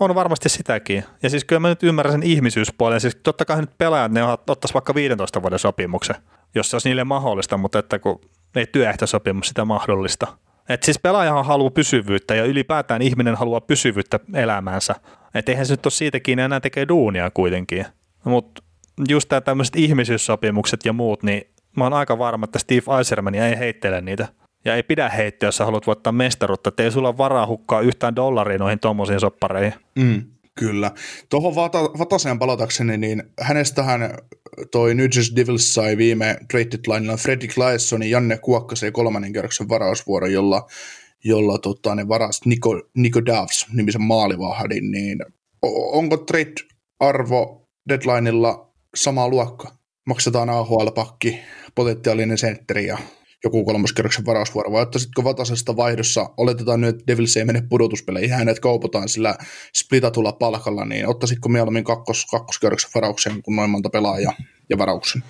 on varmasti sitäkin. Ja siis kyllä mä nyt ymmärrän sen ihmisyyspuolen. Siis totta kai nyt pelaajat, ne ottaisi vaikka 15 vuoden sopimuksen, jos se olisi niille mahdollista, mutta että kun ei työehtosopimus sitä mahdollista. Et siis pelaajahan haluaa pysyvyyttä ja ylipäätään ihminen haluaa pysyvyyttä elämäänsä. Että eihän se nyt ole siitäkin enää tekee duunia kuitenkin. Mutta just tämä tämmöiset ihmisyyssopimukset ja muut, niin mä oon aika varma, että Steve Eiserman ei heittele niitä. Ja ei pidä heittää, jos sä haluat voittaa mestaruutta, että ei sulla varaa hukkaa yhtään dollaria noihin tommosiin soppareihin. Mm, kyllä. Tuohon Vata, Vataseen palatakseni, niin hänestähän toi New Jersey Devils sai viime trade Fredrik Laesson ja Janne Kuokkasen kolmannen kerroksen varausvuoro, jolla, jolla tota, ne varas Nico, Nico Davs nimisen maalivahdin, niin onko trade-arvo deadlineilla sama luokka? Maksetaan AHL-pakki, potentiaalinen sentteri ja joku kolmoskerroksen varausvuoro, vai ottaisitko Vatasesta vaihdossa, oletetaan nyt, että Devils ei mene pudotuspeleihin, hänet kaupataan sillä splitatulla palkalla, niin ottaisitko mieluummin kakkos, kakkoskerroksen varauksen kuin noin monta pelaajaa ja varauksen?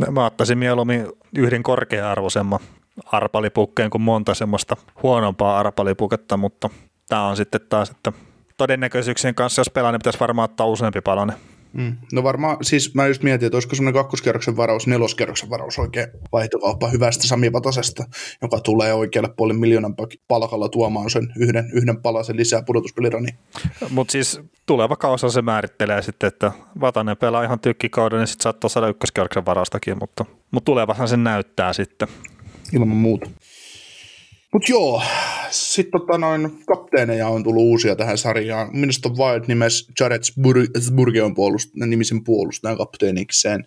No, mä ottaisin mieluummin yhden korkea-arvoisemman arpalipukkeen kuin monta semmoista huonompaa arpalipuketta, mutta tämä on sitten taas, että todennäköisyyksien kanssa, jos pelaa, niin pitäisi varmaan ottaa useampi palanen. Mm. No varmaan, siis mä just mietin, että olisiko semmoinen kakkoskerroksen varaus, neloskerroksen varaus oikein vaihtokauppa hyvästä Sami Vatasesta, joka tulee oikealle puolelle miljoonan palkalla tuomaan sen yhden, yhden palasen lisää pudotuspelirani. Mutta siis tuleva kausa se määrittelee sitten, että Vatanen pelaa ihan tykkikauden, niin sitten saattaa saada ykköskerroksen varastakin, mutta, mutta tulevahan sen näyttää sitten. Ilman muuta. Mutta joo, sitten tota noin kapteeneja on tullut uusia tähän sarjaan. Minusta Wild nimes Jared Spurgeon puolust, nimisen puolustajan kapteenikseen.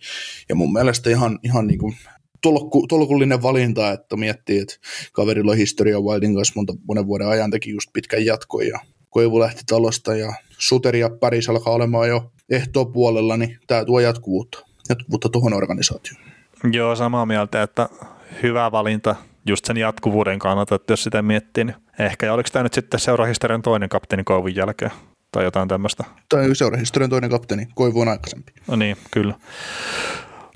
Ja mun mielestä ihan, ihan niinku tolkku, tolkullinen valinta, että miettii, että kaverilla on historia Wildin kanssa monta, monen vuoden ajan teki just pitkän jatkon ja Koivu lähti talosta ja Suteri ja Paris alkaa olemaan jo puolella, niin tämä tuo jatkuvuutta, jatkuvuutta tuohon organisaatioon. Joo, samaa mieltä, että hyvä valinta just sen jatkuvuuden kannalta, että jos sitä miettii, niin ehkä. Ja oliko tämä nyt sitten seurahistorian toinen kapteeni Koivun jälkeen? Tai jotain tämmöistä? Tai seurahistorian toinen kapteeni, Koivu on aikaisempi. No niin, kyllä.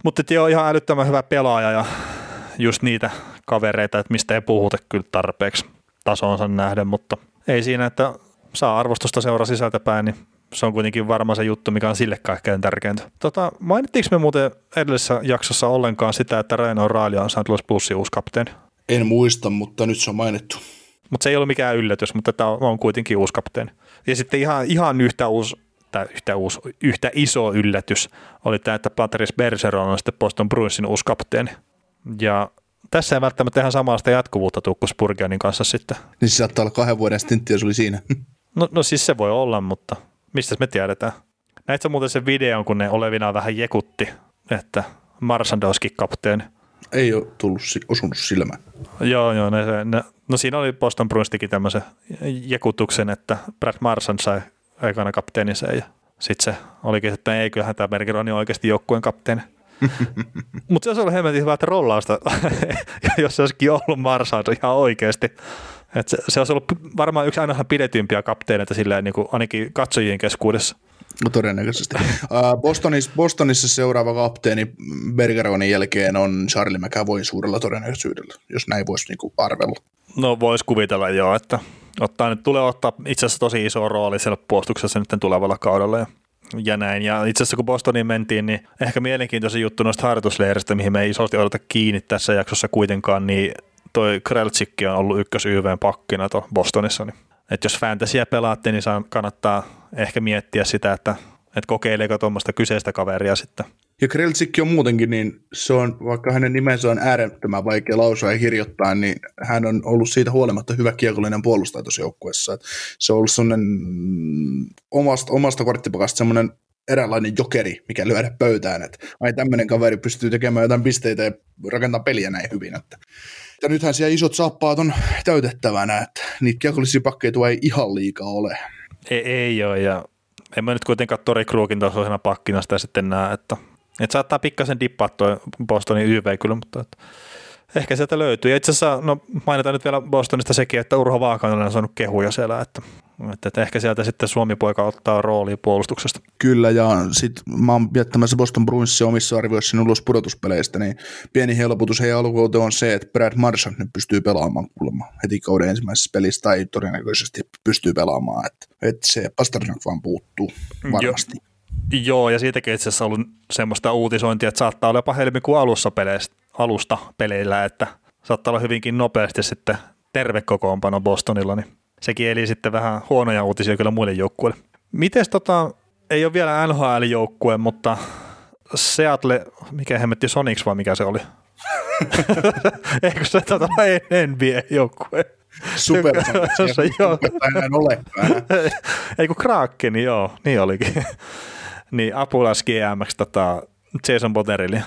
Mutta joo, ihan älyttömän hyvä pelaaja ja just niitä kavereita, että mistä ei puhuta kyllä tarpeeksi tasonsa nähden, mutta ei siinä, että saa arvostusta seura sisältäpäin, niin se on kuitenkin varmaan se juttu, mikä on sille kaikkein tärkeintä. Tota, mainittiinko me muuten edellisessä jaksossa ollenkaan sitä, että Reino Raali on saanut Plussin uusi kapteeni? En muista, mutta nyt se on mainittu. Mutta se ei ole mikään yllätys, mutta tämä on kuitenkin uusi kapteeni. Ja sitten ihan, ihan yhtä, uusi, tai yhtä, uusi, yhtä iso yllätys oli tämä, että Patrice Bergeron on sitten Boston Bruinsin uusi kapteeni. Ja tässä ei välttämättä ihan samanlaista jatkuvuutta tule kuin Spurgeonin kanssa sitten. Niin se saattaa olla kahden vuoden stintti, jos oli siinä. No, no siis se voi olla, mutta mistä me tiedetään? Näitkö muuten sen videon, kun ne olevina vähän jekutti, että Marsandowski kapteeni? Ei ole tullut, osunut silmään. Joo, joo. Ne, ne, no siinä oli Boston Bruinstikin tämmöisen jekutuksen, että Brad Marsan sai aikana kapteeninsa ja sitten se olikin, että ei kyllähän tämä Bergeron on oikeasti joukkueen kapteeni. Mutta se olisi ollut hemmetin hyvää rollausta, jos se olisikin ollut Marsan ihan oikeasti. Et se, se olisi ollut varmaan yksi aina pidetympiä kapteeneita silleen, niin kuin ainakin katsojien keskuudessa. No todennäköisesti. Bostonissa, Bostonissa seuraava kapteeni Bergeronin jälkeen on Charlie McAvoy suurella todennäköisyydellä, jos näin voisi niinku arvella. No voisi kuvitella jo, että ottaa, nyt tulee ottaa itse asiassa tosi iso rooli siellä puolustuksessa nyt tulevalla kaudella. Ja ja näin. Ja itse asiassa kun Bostoniin mentiin, niin ehkä mielenkiintoisen juttu noista harjoitusleiristä, mihin me ei isosti odota kiinni tässä jaksossa kuitenkaan, niin toi Kreltsikki on ollut ykkös YVn pakkina Bostonissa, niin että jos fantasia pelaatte, niin kannattaa ehkä miettiä sitä, että, että kokeileeko tuommoista kyseistä kaveria sitten. Ja Kreltsikki on muutenkin, niin se on, vaikka hänen nimensä on äärettömän vaikea lausua ja kirjoittaa, niin hän on ollut siitä huolimatta hyvä kiekollinen puolustaja tuossa. Se on ollut sellainen omasta, omasta korttipakasta semmoinen eräänlainen jokeri, mikä lyödä pöytään, että ai tämmöinen kaveri pystyy tekemään jotain pisteitä ja rakentaa peliä näin hyvin. Että ja nythän siellä isot saappaat on täytettävänä, että niitä kiekollisia pakkeja ei ihan liikaa ole. Ei, ei ole, ja en mä nyt kuitenkaan Tori Kruukin tasoisena pakkina sitä sitten näe, että Et saattaa pikkasen dippaa tuo Bostonin YV kyllä, mutta et ehkä sieltä löytyy. Ja itse asiassa, no mainitaan nyt vielä Bostonista sekin, että Urho Vaakanen on saanut kehuja siellä, että, että, että ehkä sieltä sitten Suomi-poika ottaa roolia puolustuksesta. Kyllä, ja sitten mä oon jättämässä Boston Bruinsin omissa arvioissa ulos pudotuspeleistä, niin pieni helpotus heidän alkuuteen on se, että Brad Marchand nyt pystyy pelaamaan kuulemma heti kauden ensimmäisessä pelissä, tai todennäköisesti pystyy pelaamaan, että, että se Pasternak vaan puuttuu varmasti. Jo. Joo, ja siitäkin itse asiassa ollut semmoista uutisointia, että saattaa olla jopa helmikuun alussa peleistä, alusta peleillä, että saattaa olla hyvinkin nopeasti sitten terve kokoonpano Bostonilla, niin sekin eli sitten vähän huonoja uutisia kyllä muille joukkueille. Mites tota, ei ole vielä NHL-joukkue, mutta Seattle, mikä hemmetti Sonics vai mikä se oli? Eikö se tota NBA-joukkue? Super se, joo. enää olekaan. Ei kun Kraken, joo, niin olikin. niin apulas GMX tota Jason Botterilli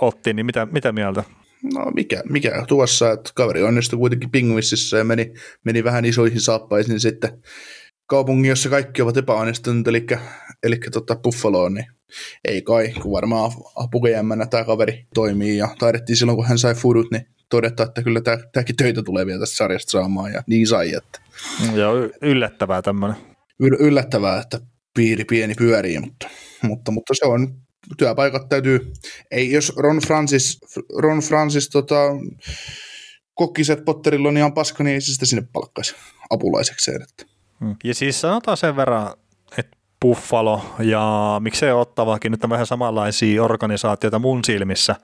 otti, niin mitä, mitä mieltä? No mikä, mikä tuossa, että kaveri onnistui kuitenkin Pinguississa ja meni, meni vähän isoihin saappaisiin sitten kaupungin, jossa kaikki ovat epäonnistuneet, eli, eli tota Buffaloon, niin ei kai, kun varmaan apukejämmänä tämä kaveri toimii ja taidettiin silloin, kun hän sai fudut, niin todeta, että kyllä tämäkin töitä tulee vielä tästä sarjasta saamaan ja niin sai. Että. Joo, yllättävää tämmöinen. Yllättävää, että piiri pieni pyörii, mutta, mutta, mutta se on työpaikat täytyy, ei jos Ron Francis, Ron Francis tota, kokkiset Potterilla on ihan paska, niin ei se sitä sinne palkkaisi apulaisekseen. Että. Hmm. Ja siis sanotaan sen verran, että Buffalo ja miksei Ottavakin nyt on vähän samanlaisia organisaatioita mun silmissä,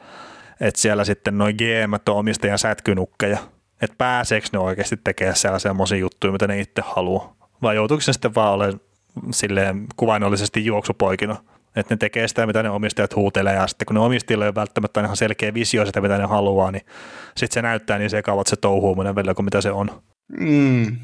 että siellä sitten noin GM on omistajan sätkynukkeja, että pääseekö ne oikeasti tekemään siellä semmoisia juttuja, mitä ne itse haluaa, vai joutuuko se sitten vaan olemaan silleen kuvainnollisesti juoksupoikina että ne tekee sitä, mitä ne omistajat huutelee, ja sitten kun ne omistajilla ei ole välttämättä ihan selkeä visio sitä, mitä ne haluaa, niin sitten se näyttää niin sekavat se touhuuminen välillä kuin mitä se on. Mm.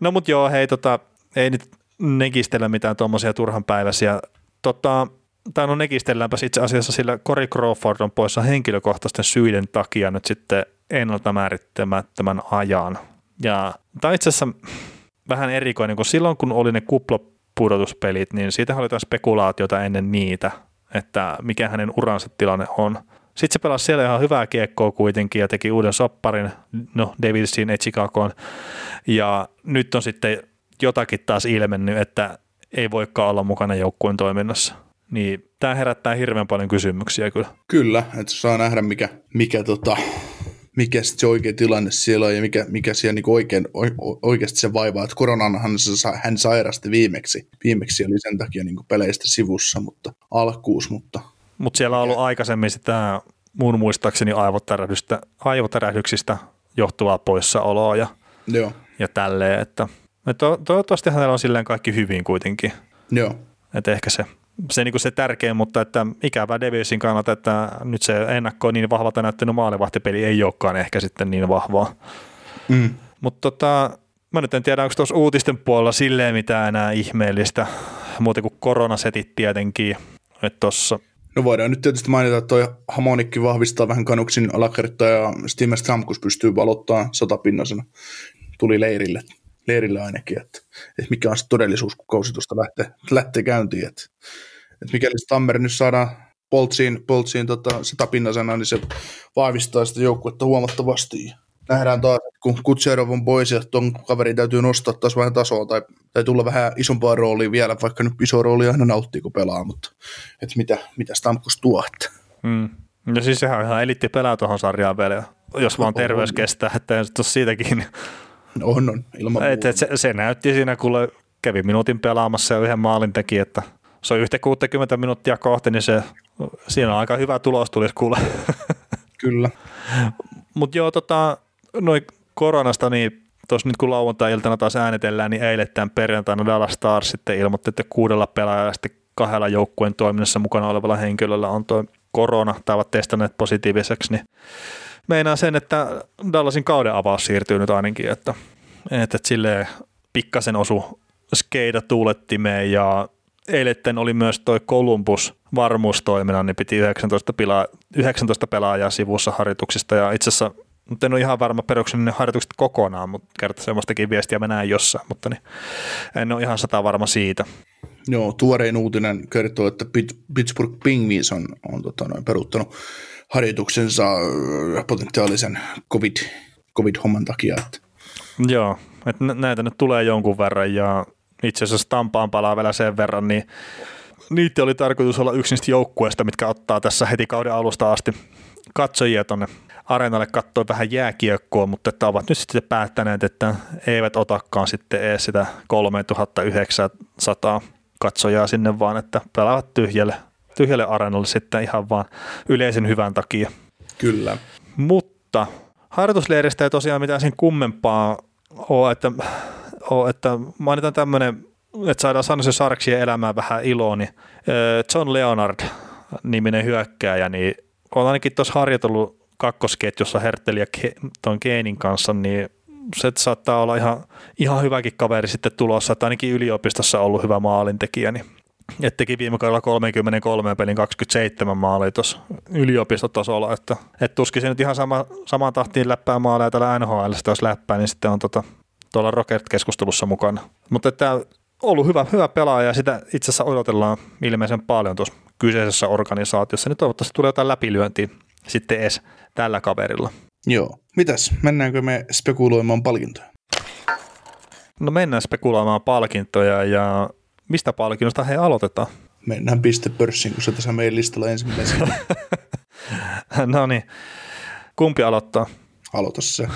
No mut joo, hei, tota, ei nyt nekistellä mitään tuommoisia päiväisiä. Tota, tai no nekistelläänpä itse asiassa, sillä Cory Crawford on poissa henkilökohtaisten syiden takia nyt sitten ennalta määrittämättömän ajan. Ja tämä itse asiassa vähän erikoinen, kun silloin kun oli ne kupla pudotuspelit, niin siitä oli jotain spekulaatiota ennen niitä, että mikä hänen uransa tilanne on. Sitten se pelasi siellä ihan hyvää kiekkoa kuitenkin ja teki uuden sopparin, no Davidsin ja Chicagoon. Ja nyt on sitten jotakin taas ilmennyt, että ei voikaan olla mukana joukkueen toiminnassa. Niin tämä herättää hirveän paljon kysymyksiä kyllä. Kyllä, että saa nähdä mikä, mikä tota, mikä se oikea tilanne siellä on ja mikä, mikä siellä niin oikein, oikeasti se vaivaa. Että koronanhan hän sairasti viimeksi. Viimeksi oli sen takia niin peleistä sivussa, mutta alkuus. Mutta Mut siellä on ollut aikaisemmin sitä mun muistaakseni aivotärähdyksistä johtuvaa poissaoloa ja, Joo. ja tälleen, että, että to, toivottavasti hänellä on silleen kaikki hyvin kuitenkin. Joo. Että ehkä se se, niin kuin se tärkein, mutta että ikävä Devilsin kannalta, että nyt se ennakko on niin vahvalta näyttänyt maalivahtipeli ei olekaan ehkä sitten niin vahvaa. Mm. Mutta tota, mä nyt en tiedä, onko tuossa uutisten puolella silleen mitään enää ihmeellistä, muuten kuin koronasetit tietenkin, että tuossa No voidaan nyt tietysti mainita, että toi Hamonikki vahvistaa vähän kanuksin alakertaa ja Steamer Stramkus pystyy valottaa satapinnasena. Tuli leirille, leirille ainakin, että, että mikä on se todellisuus, kun kausi tuosta lähtee, lähtee käyntiin. Että, että mikäli Stammer nyt saadaan Poltsiin, Poltsiin tota, satapinnasena, niin se vahvistaa sitä joukkuetta huomattavasti. Nähdään taas, että kun Kutserov on pois ja tuon kaverin täytyy nostaa taas vähän tasoa tai, tai tulla vähän isompaa roolia vielä, vaikka nyt iso rooli aina nauttii, kun pelaa, mutta että mitä, mitä Stamkos tuo. Että. Mm. No siis sehän on ihan elitti pelaa tuohon sarjaan vielä, jos vaan terveys kestää, että jos siitäkin. On, on, ilman et, et se, se, näytti siinä, kun kävi minuutin pelaamassa ja yhden maalin teki, että se on yhtä 60 minuuttia kohti, niin se, siinä on aika hyvä tulos tulisi kuule. Kyllä. Mutta joo, tota, noin koronasta, niin tuossa nyt kun lauantai-iltana taas äänetellään, niin eilen tämän perjantaina Dallas Stars sitten ilmoitti, että kuudella pelaajalla sitten kahdella joukkueen toiminnassa mukana olevalla henkilöllä on tuo korona tai ovat testanneet positiiviseksi, niin meinaa sen, että Dallasin kauden avaus siirtyy nyt ainakin, että, että, että silleen pikkasen osu skeida tuulettimeen ja eiletten oli myös toi Columbus varmuustoiminnan, niin piti 19, pila, 19 pelaajaa sivussa harjoituksista ja itse asiassa mutta en ole ihan varma peruksen ne harjoitukset kokonaan, mutta kerta semmoistakin viestiä mä näen jossain, mutta niin en ole ihan sata varma siitä. Joo, tuorein uutinen kertoo, että Pittsburgh Penguins on, on tota, noin, peruuttanut harjoituksensa potentiaalisen COVID, COVID-homman takia. Että. Joo, että näitä nyt tulee jonkun verran ja itse asiassa Tampaan palaa vielä sen verran, niin niitä oli tarkoitus olla yksi niistä joukkueista, mitkä ottaa tässä heti kauden alusta asti katsojia tuonne areenalle katsoa vähän jääkiekkoa, mutta että ovat nyt sitten päättäneet, että eivät otakaan sitten edes sitä 3900 katsojaa sinne, vaan että pelaavat tyhjälle, tyhjälle areenalle sitten ihan vaan yleisen hyvän takia. Kyllä. Mutta harjoitusleiristä ei tosiaan mitään sen kummempaa ole, että, ole, että mainitaan tämmöinen, että saadaan sanoa se Sarksien elämään vähän iloa, niin John Leonard niminen hyökkääjä, niin on ainakin tuossa harjoitellut kakkosketjussa ja tuon Keenin kanssa, niin se saattaa olla ihan, ihan hyväkin kaveri sitten tulossa, että ainakin yliopistossa on ollut hyvä maalintekijä, niin et teki viime kaudella 33 pelin 27 maalia tuossa yliopistotasolla, että et tuskin se nyt ihan sama, samaan tahtiin läppää maaleja täällä NHL, jos läppää, niin sitten on tota, tuolla Rocket-keskustelussa mukana. Mutta että ollut hyvä, hyvä pelaaja ja sitä itse asiassa odotellaan ilmeisen paljon tuossa kyseisessä organisaatiossa, niin toivottavasti tulee jotain läpilyöntiä sitten edes tällä kaverilla. Joo. Mitäs, mennäänkö me spekuloimaan palkintoja? No mennään spekuloimaan palkintoja ja mistä palkinnosta he aloitetaan? Mennään pistepörssiin, kun se tässä meidän listalla ensimmäisenä. no niin, kumpi aloittaa? Aloita se.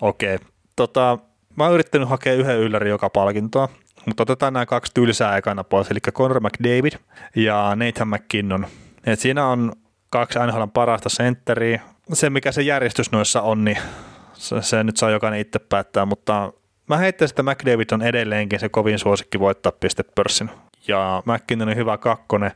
Okei. Okay. Tota, mä oon yrittänyt hakea yhden ylläri joka palkintoa, mutta otetaan nämä kaksi tylsää ekana pois, eli Conor McDavid ja Nathan McKinnon. Et siinä on kaksi NHL parasta sentteriä. Se, mikä se järjestys noissa on, niin se, se nyt saa jokainen itse päättää, mutta mä heittäisin, että McDavid on edelleenkin se kovin suosikki voittaa pistepörssin. Ja McKinnon on hyvä kakkonen.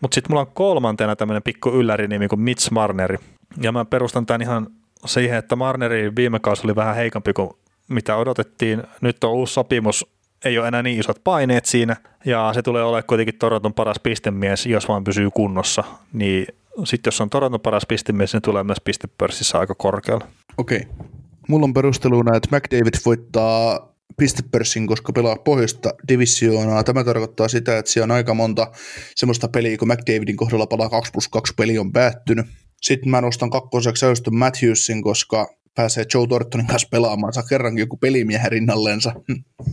Mutta sitten mulla on kolmantena tämmöinen pikku yllärinimi kuin Mitch Marneri. Ja mä perustan tämän ihan siihen, että Marneri viime kausi oli vähän heikompi kuin mitä odotettiin. Nyt on uusi sopimus, ei ole enää niin isot paineet siinä, ja se tulee olemaan kuitenkin Toronton paras pistemies, jos vaan pysyy kunnossa, niin sitten jos on Toronton paras pistemies, niin tulee myös pistepörssissä aika korkealla. Okei. Okay. Mulla on perusteluna, että McDavid voittaa pistepörssin, koska pelaa pohjoista divisioonaa. Tämä tarkoittaa sitä, että siellä on aika monta semmoista peliä, kun McDavidin kohdalla palaa 2 plus 2 peli on päättynyt. Sitten mä nostan kakkoseksi Auston Matthewsin, koska pääsee Joe Tortonin kanssa pelaamaan, saa kerrankin joku pelimiehen rinnallensa.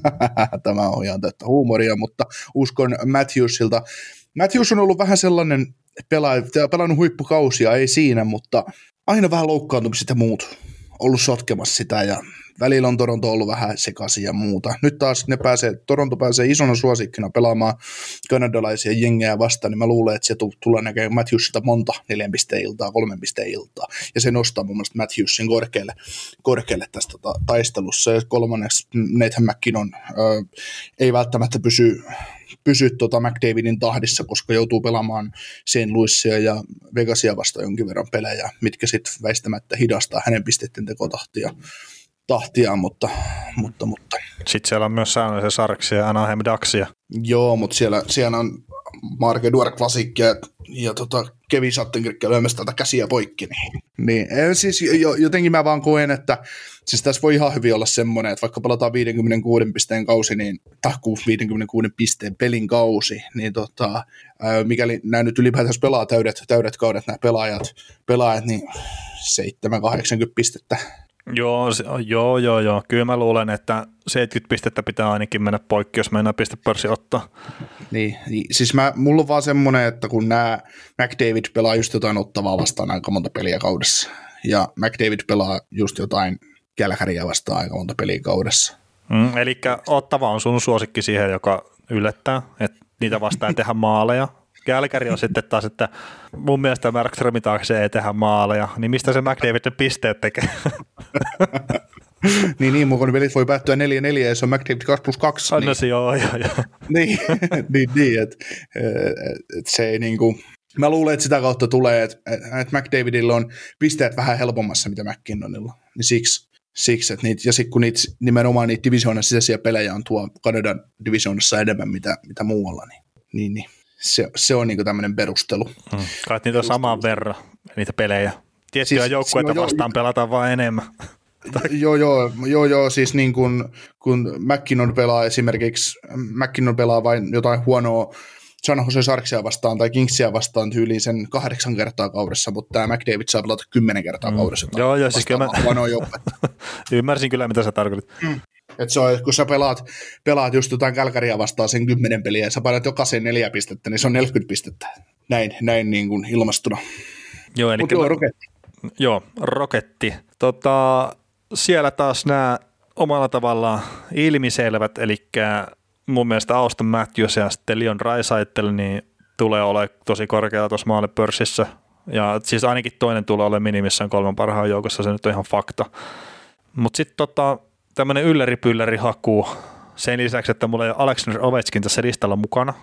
Tämä on ihan täyttä huumoria, mutta uskon Matthewsilta. Matthews on ollut vähän sellainen pelaaja, pelannut huippukausia, ei siinä, mutta aina vähän loukkaantumiset ja muut ollut sotkemassa sitä ja välillä on Toronto ollut vähän sekaisin ja muuta. Nyt taas ne pääsee, Toronto pääsee isona suosikkina pelaamaan kanadalaisia jengejä vastaan, niin mä luulen, että se tulee näkemään Matthewsilta monta neljän pisteen iltaa, kolmen pisteen iltaa. Ja se nostaa mun mielestä Matthewsin korkealle, korkealle tästä tota, taistelussa. Ja kolmanneksi Nathan McKinnon ö, ei välttämättä pysy pysy tuota McDavidin tahdissa, koska joutuu pelaamaan sen Luissia ja Vegasia vasta jonkin verran pelejä, mitkä sitten väistämättä hidastaa hänen pisteiden tekotahtia tahtia, mutta, mutta, mutta. Sitten siellä on myös säännöllisiä sarksia ja Anaheim Ducksia. Joo, mutta siellä, siellä on Marke Duer Classic ja, ja tota Kevin Sattenkirkkä lyömässä tätä käsiä poikki. Niin, niin siis jotenkin mä vaan koen, että siis tässä voi ihan hyvin olla semmoinen, että vaikka pelataan 56 pisteen kausi, niin, tai 56 pisteen pelin kausi, niin tota, mikäli nämä nyt ylipäätään pelaa täydet, täydet kaudet nämä pelaajat, pelaajat niin 7-80 pistettä Joo, joo, joo, joo. Kyllä mä luulen, että 70 pistettä pitää ainakin mennä poikki, jos mennään pistepörssi ottaa. Niin, niin, siis mä, mulla on vaan semmoinen, että kun nämä McDavid pelaa just jotain ottavaa vastaan aika monta peliä kaudessa, ja McDavid pelaa just jotain Kälkäriä vastaan aika monta peliä kaudessa. Mm, eli ottava on sun suosikki siihen, joka yllättää, että niitä vastaan tehdä maaleja, Kälkäri on sitten taas, että mun mielestä Markströmin taakse ei tehdä maaleja, niin mistä se McDavid pisteet tekee? niin, niin, mun pelit voi päättyä 4-4 ja se on McDavid 2 plus 2. Niin. No se joo, joo, joo. niin, niin, niin että et se ei niinku, mä luulen, että sitä kautta tulee, että et McDavidilla on pisteet vähän helpommassa, mitä McKinnonilla. Niin siksi, siksi että niitä, ja sitten kun niitä, nimenomaan niitä divisioonan sisäisiä pelejä on tuo Kanadan divisioonassa enemmän, mitä, mitä muualla, niin, niin, niin se, se on niinku tämmöinen perustelu. Hmm. Kai niitä on samaan verran, niitä pelejä. Tiettyjä siis, joukkueita vastaan jo, pelataan vaan enemmän. joo, joo, joo, joo, siis niin kun, kun McKinnon pelaa esimerkiksi, McKinnon pelaa vain jotain huonoa San Jose Sarksia vastaan tai Kingsia vastaan tyyliin sen kahdeksan kertaa kaudessa, mutta tämä McDavid saa pelata kymmenen kertaa mm. kaudessa. Joo, joo, siis kyllä mä... Ymmärsin kyllä, mitä sä tarkoitit. Mm. Et se on, kun sä pelaat, pelaat just jotain Kälkäriä vastaan sen kymmenen peliä ja sä painat jokaisen neljä pistettä, niin se on 40 pistettä. Näin, näin niin kuin ilmastuna. Joo, eli kyllä, joo, roketti. Joo, roketti. Tota, siellä taas nämä omalla tavallaan ilmiselvät, eli mun mielestä Auston Matthews ja sitten Leon Raisaitel, niin tulee olemaan tosi korkealla tuossa maalipörssissä. Ja siis ainakin toinen tulee olemaan minimissään kolmen parhaan joukossa, se nyt on ihan fakta. Mutta sitten tota, tämmöinen ylläri haku sen lisäksi, että mulla ei ole Alexander Ovechkin tässä listalla mukana.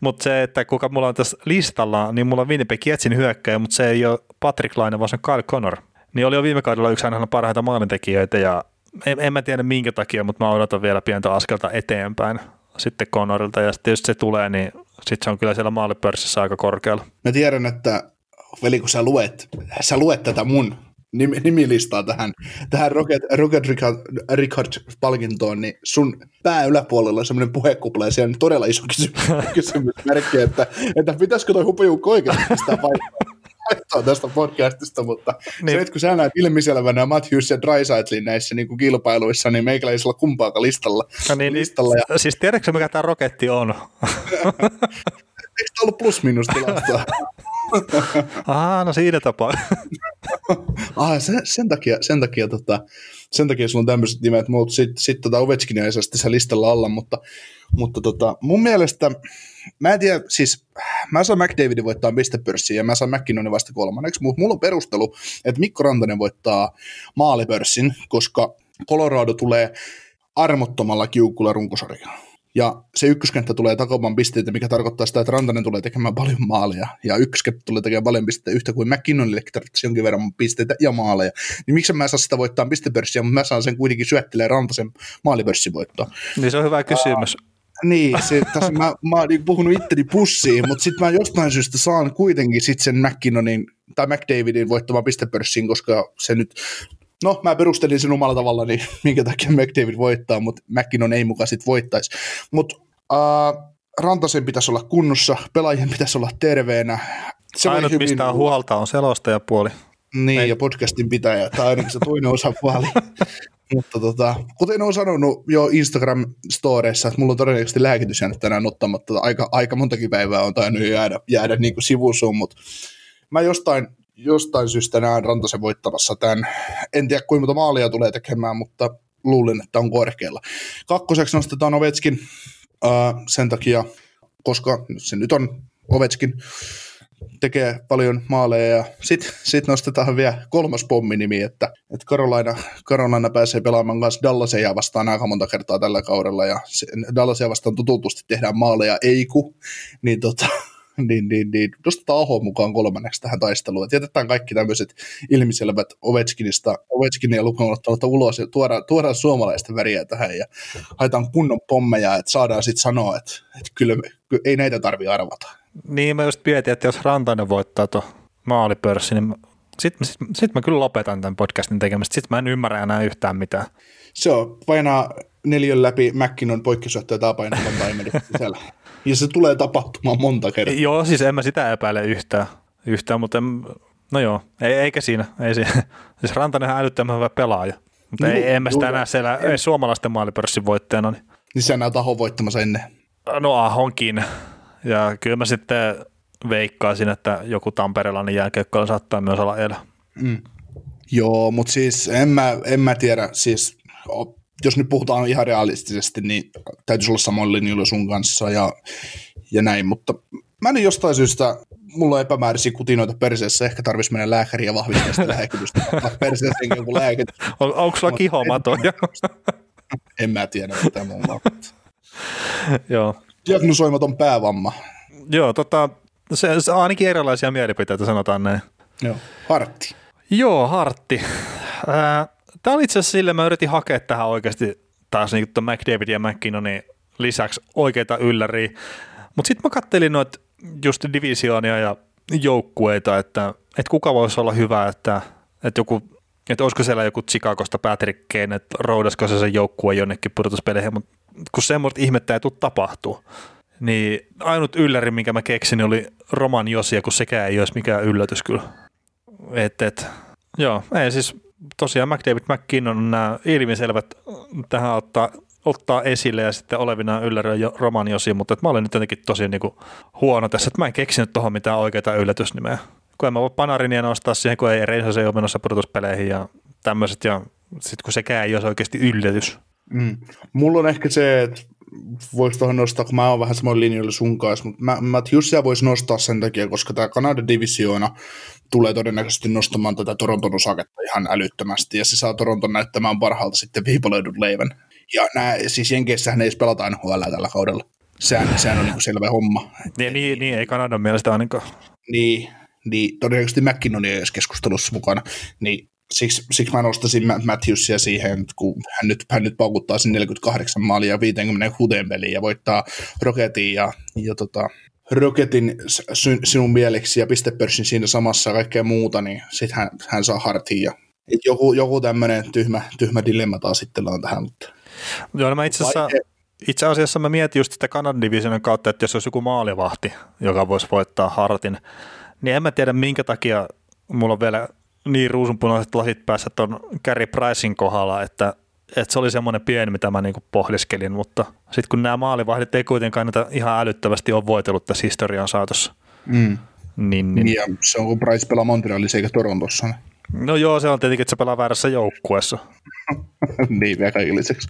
Mutta se, että kuka mulla on tässä listalla, niin mulla on Winnipeg Jetsin hyökkäjä, mutta se ei ole Patrick Laine, vaan se on Kyle Connor. Niin oli jo viime kaudella yksi aina parhaita maalintekijöitä ja en, en mä tiedä minkä takia, mutta mä odotan vielä pientä askelta eteenpäin sitten Connorilta ja sitten jos se tulee, niin sitten se on kyllä siellä maalipörssissä aika korkealla. Mä tiedän, että veli kun sä luet, sä luet tätä mun nimilistaa tähän, tähän Rocket, Rocket Richard-palkintoon, niin sun pää yläpuolella on semmoinen puhekupla ja siellä on todella iso kysymys, kysymysmerkki, että, että pitäisikö toi hupajuukko oikeasti pistää vaihtoa tästä podcastista, mutta niin. se, että kun sä näet ilmiselvänä Matthews ja Drysaitlin näissä niin kuin kilpailuissa, niin meikäläisellä kumpaakaan listalla. No niin, listalla ja... Siis tiedätkö mikä tämä roketti on? Eikö tämä ollut plus-minus tilastoa? Aha, no siinä tapaa. ah, sen, sen, takia, sen takia, tota, sen takia sulla on tämmöiset nimet, mutta sitten sit, tota Ovechkin ei saa tässä listalla alla, mutta, mutta tota, mun mielestä, mä en tiedä, siis mä saan McDavidin voittaa pistepörssiin ja mä saan McKinnonin vasta kolmanneksi, mutta mulla on perustelu, että Mikko Rantanen voittaa maalipörssin, koska Colorado tulee armottomalla kiukulla runkosarjaan. Ja se ykköskenttä tulee takamaan pisteitä, mikä tarkoittaa sitä, että Rantanen tulee tekemään paljon maaleja. Ja ykköskenttä tulee tekemään paljon pisteitä yhtä kuin McKinnonille tarvitsisi jonkin verran pisteitä ja maaleja. Niin miksi mä saa sitä voittaa pistepörssiä, mutta mä saan sen kuitenkin syöttelee Rantasen maalipörssivoittoa. Niin se on hyvä kysymys. Uh, niin, se, tässä mä, mä oon niin puhunut itteni pussiin, mutta sitten mä jostain syystä saan kuitenkin sitten sen McKinnonin tai McDavidin voittamaan pistepörssiin, koska se nyt No, mä perustelin sen omalla tavalla, niin minkä takia McDavid voittaa, mutta McKinnon ei mukaan sitten voittaisi. Mutta äh, Rantasen pitäisi olla kunnossa, pelaajien pitäisi olla terveenä. Se Ainut hyvin... mistä on huolta on selostajapuoli. Niin, ei. ja podcastin pitäjä, tai ainakin se toinen osapuoli. Mutta tota, kuten olen sanonut jo Instagram-storeissa, että mulla on todennäköisesti lääkitys jäänyt tänään ottamatta. Aika, aika montakin päivää on tainnut jäädä, jäädä niin kuin sivusuun, mutta mä jostain jostain syystä näen Rantasen voittamassa tämän. En tiedä kuinka monta maalia tulee tekemään, mutta luulen, että on korkealla. Kakkoseksi nostetaan Ovetskin äh, sen takia, koska se nyt on Ovetskin, tekee paljon maaleja ja sitten sit nostetaan vielä kolmas pomminimi, että, että Carolina, Carolina pääsee pelaamaan kanssa Dallasia vastaan aika monta kertaa tällä kaudella ja Dallasia vastaan tututusti tehdään maaleja ei ku, niin tota, niin, niin, niin nostetaan Aho mukaan kolmanneksi tähän taisteluun. Et jätetään kaikki tämmöiset ilmiselvät Ovechkinista, Ovechkinia lukuun ulos ja tuodaan, tuodaan suomalaista väriä tähän ja haetaan kunnon pommeja, että saadaan sitten sanoa, että, että kyllä, kyllä ei näitä tarvitse arvata. Niin, mä just mietin, että jos Rantainen voittaa tuon maalipörssi, niin sitten sit, sit mä kyllä lopetan tämän podcastin tekemistä. Sitten mä en ymmärrä enää yhtään mitään. Se on, painaa neljön läpi McKinnon poikkisyöttöä tai painaa monta sisällä. Ja se tulee tapahtumaan monta kertaa. Joo, siis en mä sitä epäile yhtään, yhtään mutta en, no joo, ei, eikä siinä. Ei siinä. Siis Rantanen on älyttömän hyvä pelaaja, mutta ei, en mä sitä näe siellä ei suomalaisten maalipörssin voittajana. Niin, niin sä näet Ahon voittamassa ennen. No Ahonkin. Ja kyllä mä sitten veikkaisin, että joku tamperelainen jääkiekkoilla saattaa myös olla elä. Mm. Joo, mutta siis en mä, en mä tiedä, siis jos nyt puhutaan ihan realistisesti, niin täytyisi olla samoin linjoilla sun kanssa ja, ja näin, mutta mä en jostain syystä, mulla on epämääräisiä kutinoita perseessä, ehkä tarvitsisi mennä lääkäriin ja vahvistaa sitä lääkitystä, perseessä joku lääkitys. On, onko sulla kihomatoja? En, en mä tiedä, mitä mulla on. Joo. Diagnosoimaton päävamma. Joo, tota, se, se on ainakin erilaisia mielipiteitä, sanotaan näin. Joo, hartti. Joo, hartti. Äh, Tämä oli itse asiassa sille, mä yritin hakea tähän oikeasti taas niin McDavid ja McKinnonin lisäksi oikeita ylläriä. Mutta sitten mä kattelin noita just divisioonia ja joukkueita, että, että kuka voisi olla hyvä, että, että joku että olisiko siellä joku Chicagosta Patrick Kane, että roudasko se sen joukkue jonnekin pudotuspeleihin, mutta kun semmoista ihmettä ei tule tapahtuu, niin ainut ylläri, minkä mä keksin, oli Roman Josia, kun sekään ei olisi mikään yllätys kyllä. Et, et, joo, ei siis tosiaan McDavid McKinnon on nämä ilmiselvät tähän ottaa, ottaa esille ja sitten olevina ylläri jo, Roman Josi, mutta mä olen nyt jotenkin tosi niin kuin huono tässä, että mä en keksinyt tuohon mitään oikeita yllätysnimeä. Kun en mä voi Panarinia nostaa siihen, kun ei Reisa se ole menossa pudotuspeleihin ja tämmöiset, ja sitten kun sekään ei olisi oikeasti yllätys. Mm. Mulla on ehkä se, että voisi tuohon nostaa, kun mä oon vähän samoin linjoilla sun kanssa, mutta mä, Matthewsia voisi nostaa sen takia, koska tämä Kanadan divisioona tulee todennäköisesti nostamaan tätä Toronton osaketta ihan älyttömästi, ja se saa Toronton näyttämään parhaalta sitten viipaloidun leivän. Ja nämä, siis Jenkeissähän ei pelata NHL tällä kaudella. Sehän, sehän on niin selvä homma. Niin, niin, niin, ei Kanadan mielestä ainakaan. Niin, niin todennäköisesti McKinnon ei edes keskustelussa mukana, niin siksi, siksi mä nostaisin Matthewsia siihen, kun hän nyt, hän nyt paukuttaa sen 48 maalia 56 peliin ja voittaa Rocketin ja, ja tota, Rocketin sinun mieleksi ja pistepörssin siinä samassa ja kaikkea muuta, niin sitten hän, hän saa hartiin ja joku, joku tämmöinen tyhmä, tyhmä dilemma taas sitten on tähän. Mutta... Joo, no mä itse asiassa, itse asiassa mä mietin just sitä Kanadan divisionin kautta, että jos olisi joku maalivahti, joka voisi voittaa hartin, niin en mä tiedä minkä takia mulla on vielä niin ruusunpunaiset lasit päässä tuon Carey Pricein kohdalla, että, että se oli semmoinen pieni, mitä mä niinku pohdiskelin, mutta sitten kun nämä maalivahdit ei kuitenkaan näitä ihan älyttävästi ole voitellut tässä historian saatossa. Mm. Niin, niin. Ja se on kun Price pelaa Montrealissa eikä Torontossa. Niin. No joo, se on tietenkin, että se pelaa väärässä joukkueessa. niin, vielä kaikilliseksi.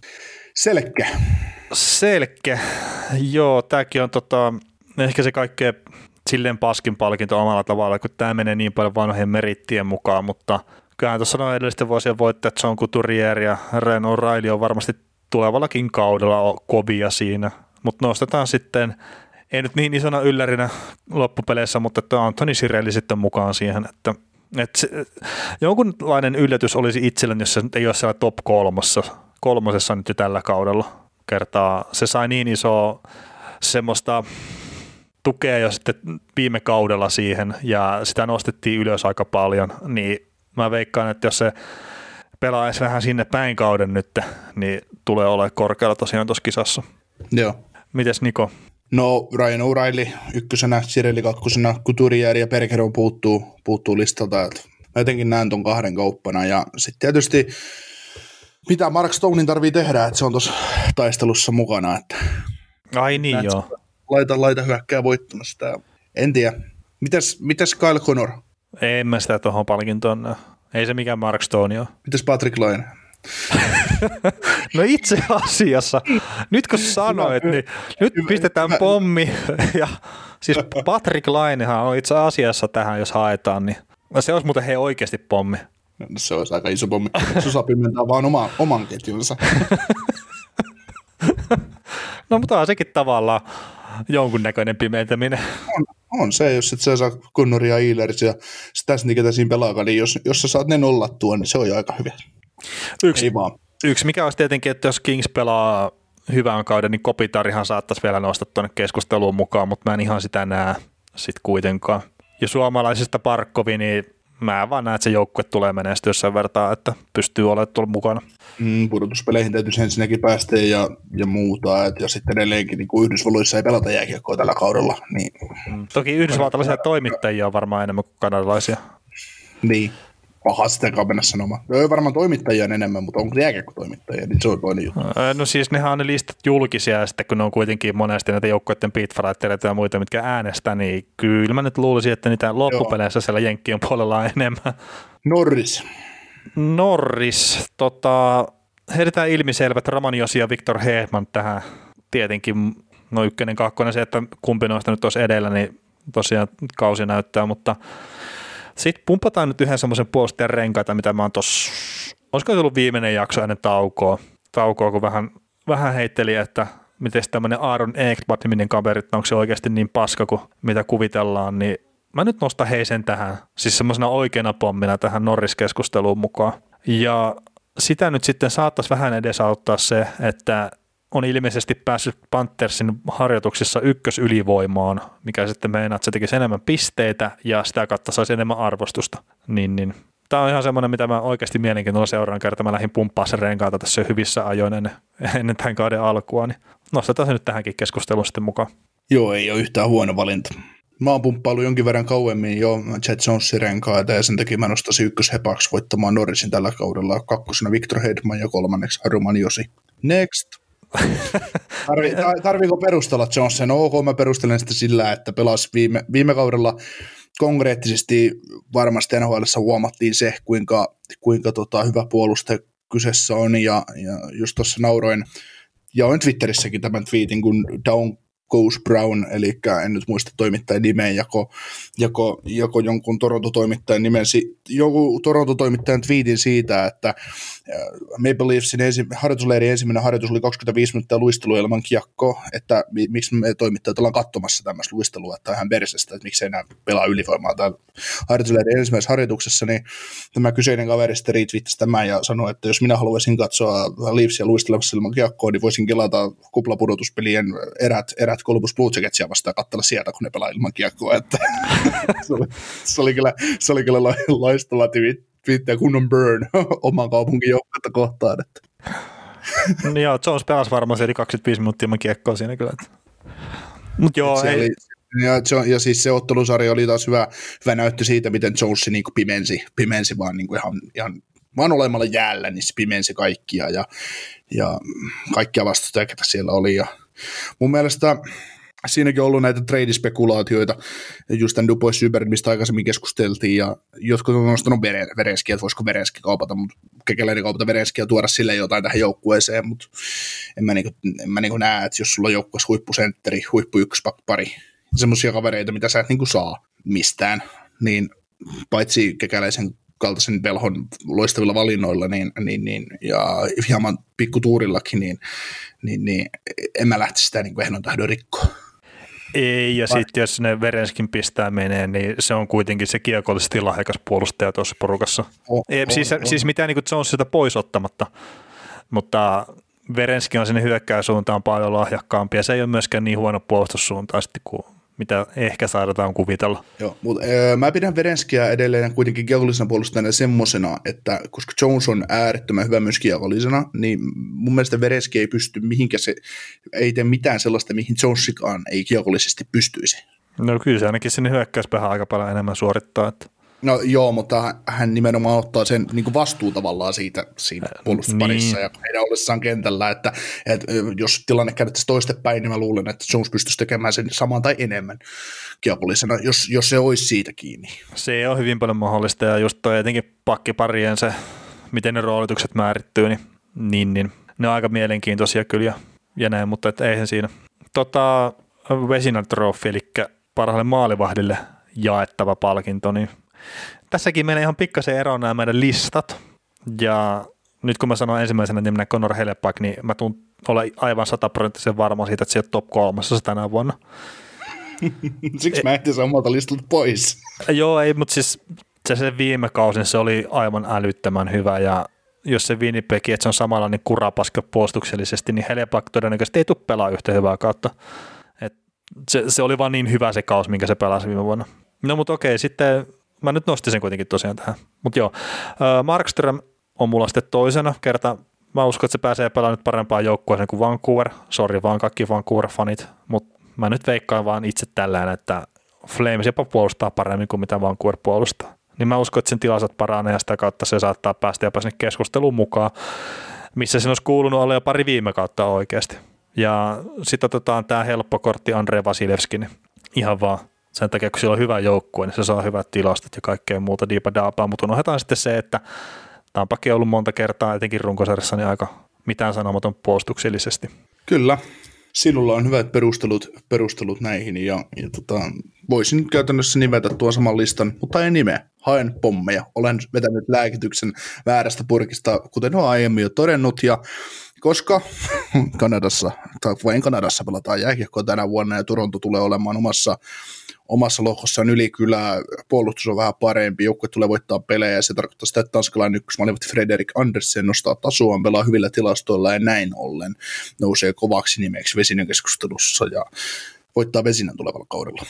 Selkeä. Selkeä. Joo, tämäkin on tota, ehkä se kaikkein silleen paskin palkinto omalla tavalla, kun tämä menee niin paljon vanhojen merittien mukaan, mutta kyllähän tuossa noin edellisten vuosien voittajat John Couturier ja Ren O'Reilly on varmasti tulevallakin kaudella kovia siinä, mutta nostetaan sitten, ei nyt niin isona yllärinä loppupeleissä, mutta että Antoni Sirelli sitten mukaan siihen, että että se, jonkunlainen yllätys olisi itselleni, jos se ei ole siellä top kolmossa, kolmosessa nyt jo tällä kaudella kertaa. Se sai niin iso semmoista tukea jo sitten viime kaudella siihen ja sitä nostettiin ylös aika paljon, niin mä veikkaan, että jos se pelaisi vähän sinne päin kauden nyt, niin tulee olemaan korkealla tosiaan tuossa kisassa. Joo. Mites Niko? No Ryan O'Reilly ykkösenä, Sireli kakkosena, Couturier ja Bergeron puuttuu, puuttuu listalta. Että mä jotenkin näen ton kahden kauppana ja sitten tietysti mitä Mark Stonein tarvii tehdä, että se on tuossa taistelussa mukana. Että Ai niin joo laita, laita hyökkää voittamassa. En tiedä. Mitäs, mitäs Kyle Connor? En mä sitä tuohon palkintoon Ei se mikään Mark Stone ole. Mitäs Patrick Laine? no itse asiassa, nyt kun sanoit, niin nyt pistetään pommi. Ja siis Patrick Lainehan on itse asiassa tähän, jos haetaan, niin se olisi muuten hei oikeasti pommi. No, se olisi aika iso pommi. Susa pimentää vaan oma, oman ketjunsa. no mutta on sekin tavallaan jonkunnäköinen pimentäminen. On, on se, jos et sä saa Connori ja Eilers ja sitä ketä siinä pelaa, niin jos, jos sä saat ne nollattua, niin se on jo aika hyvä. Yksi, Ei vaan. yksi mikä olisi tietenkin, että jos Kings pelaa hyvän kauden, niin Kopitarihan saattaisi vielä nostaa tuonne keskusteluun mukaan, mutta mä en ihan sitä näe sitten kuitenkaan. Ja suomalaisista Parkkovi, niin mä vaan näen, että se joukkue tulee menestyä sen vertaa, että pystyy olemaan tuolla mukana. Mm, pudotuspeleihin täytyisi ensinnäkin päästä ja, ja muuta, et, ja sitten edelleenkin niin kuin Yhdysvalloissa ei pelata jääkiekkoa tällä kaudella. Niin. Mm, toki yhdysvaltalaisia toimittajia on varmaan enemmän kuin kanadalaisia. Niin, paha sitä mennä sanomaan. Ne on varmaan toimittajia enemmän, mutta onko jääkiekko-toimittajia, niin se on toinen juttu. No siis nehän on ne listat julkisia, ja sitten kun ne on kuitenkin monesti näitä joukkoiden beatfighterita ja muita, mitkä äänestää, niin kyllä mä nyt luulisin, että niitä loppupeleissä siellä Jenkkien puolella on enemmän. Norris. Norris, tota, heitetään ilmiselvät Romanios ja Viktor Hedman tähän tietenkin, no ykkönen, kakkonen, se, että kumpi noista nyt olisi edellä, niin tosiaan kausi näyttää, mutta sitten pumpataan nyt yhden semmoisen puolustajan renkaita, mitä mä oon tossa, olisiko se ollut viimeinen jakso ennen taukoa, taukoa kun vähän, vähän heitteli, että miten tämmöinen Aaron Ekblad-niminen kaveri, onko se oikeasti niin paska kuin mitä kuvitellaan, niin mä nyt nostan heisen tähän, siis semmoisena oikeana pommina tähän Norris-keskusteluun mukaan. Ja sitä nyt sitten saattaisi vähän edesauttaa se, että on ilmeisesti päässyt Panthersin harjoituksissa ykkösylivoimaan, mikä sitten meinaa, että se tekisi enemmän pisteitä ja sitä kautta saisi enemmän arvostusta. Niin, niin Tämä on ihan semmoinen, mitä mä oikeasti mielenkiintoinen seuraan kerta. Mä lähdin pumppaa sen renkaata tässä hyvissä ajoin ennen, ennen tämän kauden alkua, niin nostetaan se nyt tähänkin keskusteluun sitten mukaan. Joo, ei ole yhtään huono valinta. Mä oon pumppailu jonkin verran kauemmin jo Jet Jonesin renkaita ja sen takia mä nostaisin ykköshepaksi voittamaan Norrisin tällä kaudella. Kakkosena Victor Hedman ja kolmanneksi Haruman Josi. Next. Tarvi, tarviiko perustella Johnson? No, ok, mä perustelen sitä sillä, että pelasi viime, viime kaudella konkreettisesti varmasti NHL huomattiin se, kuinka, kuinka tota, hyvä puolustaja kyseessä on, ja, ja just tuossa nauroin, ja on Twitterissäkin tämän tweetin, kun Down Goose Brown, eli en nyt muista toimittajan nimeä, jako, jako, jako jonkun Toronto-toimittajan nimen, joku Toronto-toimittajan tweetin siitä, että äh, Maple Leafsin ensi, harjoitusleirin ensimmäinen harjoitus oli 25 minuuttia luistelua ilman kiekko, että miksi me toimittajat ollaan katsomassa tämmöistä luistelua, että ihan persestä, että miksei enää pelaa ylivoimaa täällä harjoitusleirin ensimmäisessä harjoituksessa, niin tämä kyseinen kaveri sitten retweettasi tämän ja sanoi, että jos minä haluaisin katsoa Leafsia luistelemassa ilman kiekkoa, niin voisin kelata kuplapudotuspelien erät, erät Columbus Blue Jacketsia vastaan katsella sieltä, kun ne pelaa ilman kiekkoa. Että se, oli, se, oli kyllä, se oli kyllä loistava twiitti kunnon burn oman kaupungin joukkuetta kohtaan. Että. no joo, Jones pelasi varmaan se 25 minuuttia ilman kiekkoa siinä kyllä. Että. Mut joo, ei, oli, ja, ja, siis se ottelusarja oli taas hyvä, hyvä näyttö siitä, miten Jones niin pimensi, pimensi vaan niin kuin ihan, ihan vaan olemalla jäällä, niin se pimensi kaikkia ja, ja kaikkia vastustajia, ketä siellä oli. Ja mun mielestä siinäkin on ollut näitä trade-spekulaatioita, just tämän Dubois Syberin, mistä aikaisemmin keskusteltiin, ja jotkut on nostanut Verenskiä, että voisiko Verenski kaupata, mutta kekeläinen kaupata Verenskiä tuoda sille jotain tähän joukkueeseen, mutta en mä, niinku, en mä niinku näe, että jos sulla on joukkueessa huippusentteri, huippu pari, semmoisia kavereita, mitä sä et niinku saa mistään, niin paitsi kekäläisen kaltaisen velhon loistavilla valinnoilla niin, niin, niin, ja hieman pikkutuurillakin, niin, niin, niin en mä lähtisi sitä niin ehdon tahdon rikkoa. Ei, ja sitten jos ne Verenskin pistää menee, niin se on kuitenkin se kiekollisesti lahjakas puolustaja tuossa porukassa. Oh, Ei, oh, siis, oh. siis mitään niin Jones sitä pois ottamatta, mutta Verenski on sinne hyökkäysuuntaan paljon lahjakkaampi, ja se ei ole myöskään niin huono puolustussuuntaan kuin mitä ehkä saadaan kuvitella. Joo, mutta äh, mä pidän Verenskiä edelleen kuitenkin kiekollisena puolustajana semmoisena, että koska Jones on äärettömän hyvä myös kiekollisena, niin mun mielestä Verenski ei pysty mihinkä se, ei tee mitään sellaista, mihin Jonesikaan ei kiekollisesti pystyisi. No kyllä se ainakin sinne hyökkäyspäähän aika paljon enemmän suorittaa. Että. No joo, mutta hän nimenomaan ottaa sen niin kuin vastuu tavallaan siitä siinä puolustusparissa niin. ja heidän ollessaan kentällä, että, että jos tilanne käännettäisiin toistepäin, niin mä luulen, että Jones pystyisi tekemään sen saman tai enemmän kiepullisena, jos, jos se olisi siitä kiinni. Se on hyvin paljon mahdollista ja just toi etenkin pakkiparien se, miten ne roolitukset määrittyy, niin, niin, niin ne on aika mielenkiintoisia kyllä ja, ja näin, mutta et eihän siinä. Tota, Vesina Trophy, eli parhaalle maalivahdille jaettava palkinto, niin tässäkin menee ihan pikkasen eroon nämä meidän listat. Ja nyt kun mä sanon ensimmäisenä nimenä Conor Helepak, niin mä tuun olla aivan sataprosenttisen varma siitä, että se on top kolmassa tänä vuonna. Siksi mä ehtin omalta listalta pois. Joo, ei, mutta siis se, se viime kausin se oli aivan älyttömän hyvä ja jos se Winnipeg, että se on samalla niin kurapaska puolustuksellisesti, niin Helepak todennäköisesti ei tule pelaa yhtä hyvää kautta. Et se, se, oli vaan niin hyvä se kaus, minkä se pelasi viime vuonna. No mutta okei, sitten mä nyt nostin sen kuitenkin tosiaan tähän. Mutta joo, Markström on mulla sitten toisena kerta. Mä uskon, että se pääsee pelaamaan nyt parempaan joukkueeseen kuin Vancouver. Sori vaan kaikki Vancouver-fanit, mutta mä nyt veikkaan vaan itse tällään, että Flames jopa puolustaa paremmin kuin mitä Vancouver puolustaa. Niin mä uskon, että sen tilastot paranee ja sitä kautta se saattaa päästä jopa sinne keskusteluun mukaan, missä sen olisi kuulunut olla jo pari viime kautta oikeasti. Ja sitten otetaan tämä helppo kortti Andre Vasilevski, niin ihan vaan sen takia, kun sillä on hyvä joukkue, niin se saa hyvät tilastot ja kaikkea muuta diipa daapaa, mutta unohdetaan sitten se, että Tampakin on ollut monta kertaa, etenkin runkosarjassa, niin aika mitään sanomaton puolustuksellisesti. Kyllä, sinulla on hyvät perustelut, perustelut näihin ja, ja tota, voisin käytännössä nimetä tuon saman listan, mutta ei nimeä. Haen pommeja. Olen vetänyt lääkityksen väärästä purkista, kuten olen aiemmin jo todennut, ja koska Kanadassa, tai vain Kanadassa pelataan jääkiekkoa tänä vuonna, ja Toronto tulee olemaan omassa omassa lohkossaan ylikylä, puolustus on vähän parempi, joukkue tulee voittaa pelejä, ja se tarkoittaa sitä, että tanskalainen ykkösmaalivahti Frederik Andersen nostaa tasoaan, pelaa hyvillä tilastoilla, ja näin ollen nousee kovaksi nimeksi Vesinän keskustelussa, ja voittaa Vesinän tulevalla kaudella.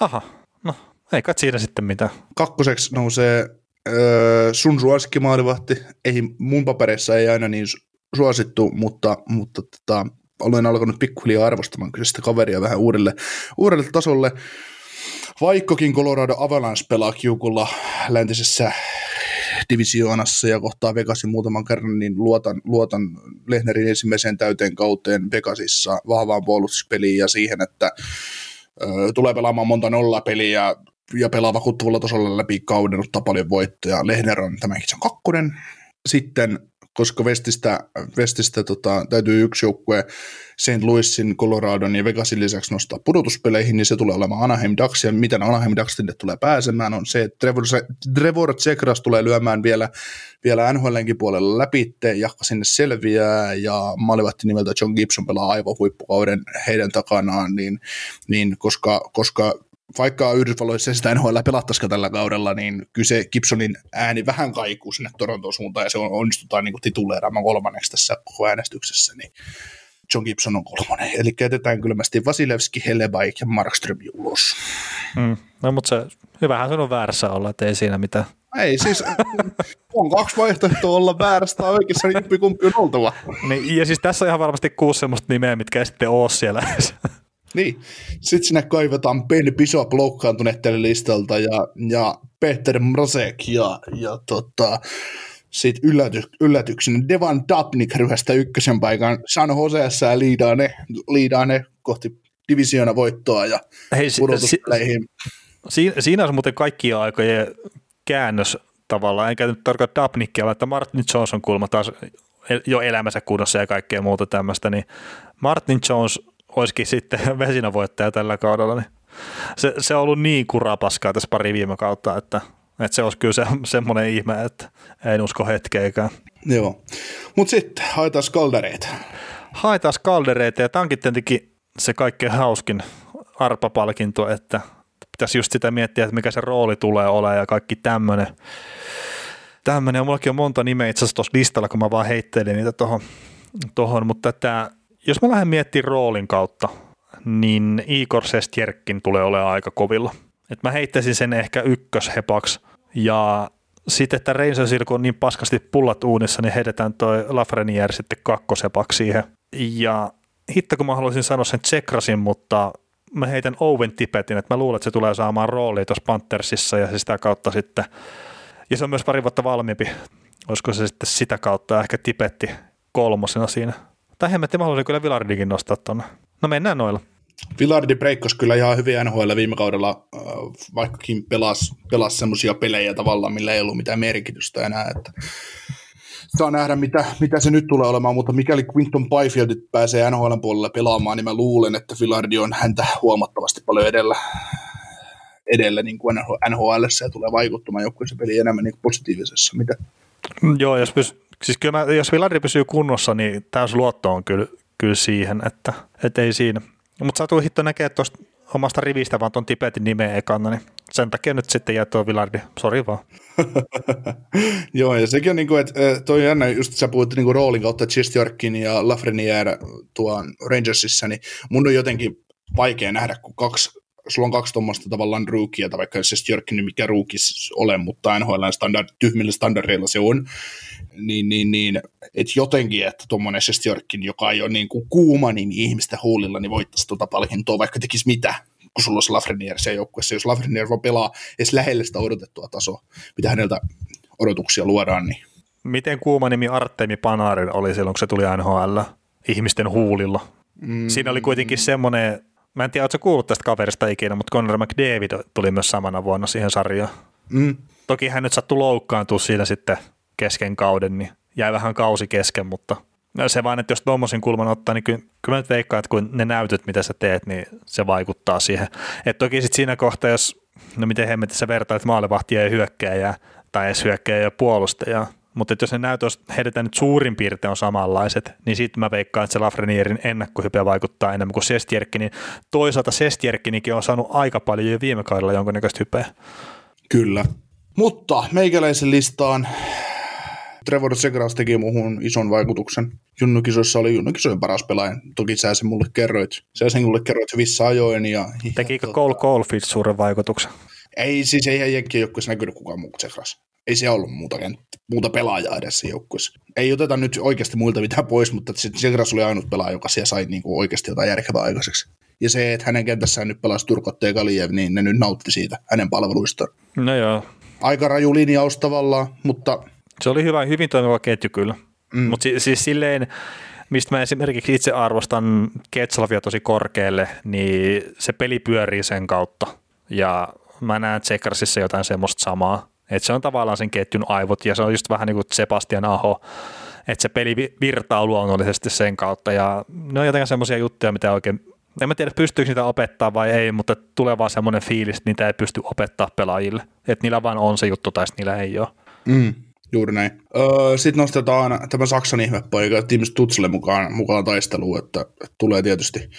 Aha, no ei kai siinä sitten mitään. Kakkoseksi nousee öö, sun suosikki maalivahti, ei, mun papereissa ei aina niin suosittu, mutta, mutta tota, olen alkanut pikkuhiljaa arvostamaan kyllä sitä kaveria vähän uudelle, uudelle tasolle. Vaikkakin Colorado Avalanche pelaa kiukulla läntisessä divisioonassa ja kohtaa Vegasin muutaman kerran, niin luotan, luotan Lehnerin ensimmäiseen täyteen kauteen Vegasissa vahvaan puolustuspeliin ja siihen, että ö, tulee pelaamaan monta nollapeliä ja pelaa vakuuttavalla tasolla läpi kauden, ottaa paljon voittoja. Lehner on tämänkin se on kakkonen. Sitten koska Westistä, Westistä tota, täytyy yksi joukkue St. Louisin, Coloradon ja Vegasin lisäksi nostaa pudotuspeleihin, niin se tulee olemaan Anaheim Ducks, ja miten Anaheim Ducks tulee pääsemään, on se, että Trevor, Trevor Zegras tulee lyömään vielä, vielä NHLnkin puolella läpi, jakka sinne selviää, ja maalivahti nimeltä John Gibson pelaa aivan huippukauden heidän takanaan, niin, niin koska, koska vaikka Yhdysvalloissa sitä NHL pelattaisikaan tällä kaudella, niin kyse Gibsonin ääni vähän kaikuu sinne Torontoon suuntaan, ja se on, onnistutaan niin tituleeraamaan kolmanneksi tässä koko äänestyksessä, niin John Gibson on kolmonen. Eli käytetään kylmästi Vasilevski, Hellebaik ja Markström ulos. Mm. No, mutta se, hyvähän se on väärässä olla, että ei siinä mitään. Ei siis, on kaksi vaihtoehtoa olla väärässä tai oikeassa, niin kumpi on oltava. Niin, ja siis tässä on ihan varmasti kuusi semmoista nimeä, mitkä ei sitten ole siellä. Niin, sitten sinne kaivetaan Ben Bishop loukkaantuneet listalta ja, ja Peter Mrosek ja, ja tota, sitten ylläty, yllätyksenä Devan Dapnik ryhästä ykkösen paikan San Joseessa ja liidaa ne, liidaa ne kohti divisioona voittoa ja Hei, si, si, si, siinä on muuten kaikkia aikojen käännös tavallaan, enkä nyt tarkoita Dapnikkia, vaan että Martin Jones on kulma taas jo elämänsä kunnossa ja kaikkea muuta tämmöistä, niin Martin Jones olisikin sitten vesinävoittaja tällä kaudella, niin se, se on ollut niin kurapaskaa tässä pari viime kautta, että, että se olisi kyllä se, semmoinen ihme, että en usko hetkeäkään. Joo, mutta sitten haetaan skaldereita. Haetaan skaldereita ja tankin tietenkin se kaikkein hauskin arpapalkinto, että pitäisi just sitä miettiä, että mikä se rooli tulee olemaan ja kaikki tämmöinen. Tämmöinen, mullakin on monta nimeä itse asiassa tuossa listalla, kun mä vaan heittelin niitä tuohon, tohon, mutta tämä jos mä lähden miettimään roolin kautta, niin Igor Sestjerkin tulee olemaan aika kovilla. Et mä heittäisin sen ehkä ykköshepaksi ja sitten, että Rangersilla kun on niin paskasti pullat uunissa, niin heitetään toi Lafreniere sitten kakkosepaksi siihen. Ja hitto kun mä haluaisin sanoa sen Tsekrasin, mutta mä heitän Owen Tippetin, että mä luulen, että se tulee saamaan roolia tuossa Panthersissa ja sitä kautta sitten, ja se on myös pari vuotta valmiimpi, olisiko se sitten sitä kautta ehkä Tipetti kolmosena siinä tai hemmetti, mä haluaisin kyllä Villardikin nostaa tuonne. No mennään noilla. Villardi breikkos kyllä ihan hyvin NHL viime kaudella, äh, vaikkakin pelasi, pelasi semmoisia pelejä tavallaan, millä ei ollut mitään merkitystä enää. Että saa nähdä, mitä, mitä se nyt tulee olemaan, mutta mikäli Quinton Byfield pääsee NHL puolella pelaamaan, niin mä luulen, että Villardi on häntä huomattavasti paljon edellä, edellä niin kuin NHL ja tulee vaikuttamaan joukkueessa peli enemmän niin positiivisessa. Mitä? Joo, jos pys, Siis kyllä mä, jos Villardi pysyy kunnossa, niin täys luotto on kyllä, kyllä siihen, että, että ei siinä. Mutta satu hitto näkee tuosta omasta rivistä vaan tuon Tibetin nimeä ekana, niin sen takia nyt sitten jää tuo Villardi, sori vaan. Joo, ja sekin on niin kuin, että toi on jännä, just sä puhuit niin kuin roolin kautta Chestjorkin ja Lafreniere tuon Rangersissa, niin mun on jotenkin vaikea nähdä, kun kaksi sulla on kaksi tuommoista tavallaan rookieta, vaikka se Stjörkin mikä ruukis ole, mutta NHL standard, tyhmillä standardeilla se on, niin, niin, niin että jotenkin, että tuommoinen Stjörkin, joka ei ole niin kuin kuuma nimi ihmisten huulilla, niin voittaisi tuota palkintoa, vaikka tekisi mitä, kun sulla olisi Lafreniere se joukkueessa. Jos Lafreniere voi pelaa edes lähelle sitä odotettua tasoa, mitä häneltä odotuksia luodaan, niin Miten kuuma nimi Artemi Panarin oli silloin, kun se tuli NHL ihmisten huulilla? Mm. Siinä oli kuitenkin semmoinen Mä en tiedä, ootko kuullut tästä kaverista ikinä, mutta Conor McDavid tuli myös samana vuonna siihen sarjaan. Mm. Toki hän nyt sattui loukkaantua siinä sitten kesken kauden, niin jäi vähän kausi kesken, mutta se vaan, että jos tuommoisen kulman ottaa, niin kyllä, kyllä mä nyt veikkaan, että kun ne näytöt, mitä sä teet, niin se vaikuttaa siihen. Et toki sitten siinä kohtaa, jos, no miten hemmetissä vertaa, että maalivahtia ja hyökkääjää, tai edes hyökkääjä ja puolustajaa, mutta jos ne näytös heitetään nyt suurin piirtein on samanlaiset, niin sitten mä veikkaan, että se Lafrenierin ennakkohype vaikuttaa enemmän kuin Sestjerkki, niin toisaalta Sestjerkkinikin on saanut aika paljon jo viime kaudella jonkunnäköistä hypeä. Kyllä. Mutta meikäläisen listaan Trevor Segras teki muuhun ison vaikutuksen. Junnukisoissa oli Junnukisojen paras pelaaja. Toki sä sen mulle kerroit. Sä sen mulle kerroit hyvissä ajoin. Ja, Tekikö Cole Caulfield suuren vaikutuksen? Ei, siis ei Jenkkien joukkueessa näkynyt kukaan muu kuin Segras. ei siellä ollut muuta, muuta pelaajaa edes joukkueessa. Ei oteta nyt oikeasti muilta mitään pois, mutta Zegras oli ainut pelaaja, joka siellä sai niin kuin oikeasti jotain järkevää aikaiseksi. Ja se, että hänen kentässään nyt pelasi Turkotte ja Kaliev, niin ne nyt nautti siitä hänen palveluistaan. No joo. Aika raju linjaus tavallaan, mutta... Se oli hyvä, hyvin toimiva ketju kyllä. Mm. Mutta si- siis silleen, mistä mä esimerkiksi itse arvostan Ketslavia tosi korkealle, niin se peli pyörii sen kautta. Ja mä näen Tsekersissa jotain semmoista samaa. Että se on tavallaan sen ketjun aivot ja se on just vähän niin kuin Sebastian Aho, että se peli virtaa luonnollisesti sen kautta ja ne on jotenkin semmoisia juttuja, mitä oikein, en mä tiedä pystyykö niitä opettaa vai ei, mutta tulee vaan semmoinen fiilis, että niitä ei pysty opettaa pelaajille, että niillä vaan on se juttu tai niillä ei ole. Mm, juuri näin. Öö, Sitten nostetaan tämä Saksan ihmepoika Tim Stutzle mukaan, mukaan taisteluun, että tulee tietysti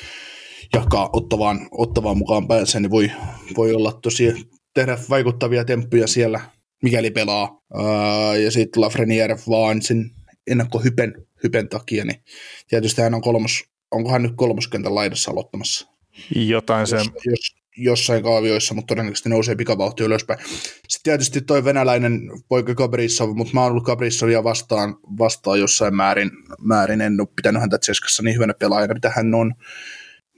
jakaa ottavaan, ottavaan mukaan päänsä, niin voi, voi olla tosi tehdä vaikuttavia temppuja siellä, mikäli pelaa. Öö, ja sitten Lafreniere vaan sen ennakkohypen hypen takia, niin tietysti hän on kolmos, onko hän nyt kolmoskentän laidassa aloittamassa? Jotain se... Jos, jos, jossain kaavioissa, mutta todennäköisesti nousee pikavauhti ylöspäin. Sitten tietysti toi venäläinen poika Gabrissov, mutta mä oon ollut Gabrissovia vastaan, vastaan jossain määrin, määrin en ole pitänyt häntä Tseskassa niin hyvänä pelaajana, mitä hän on,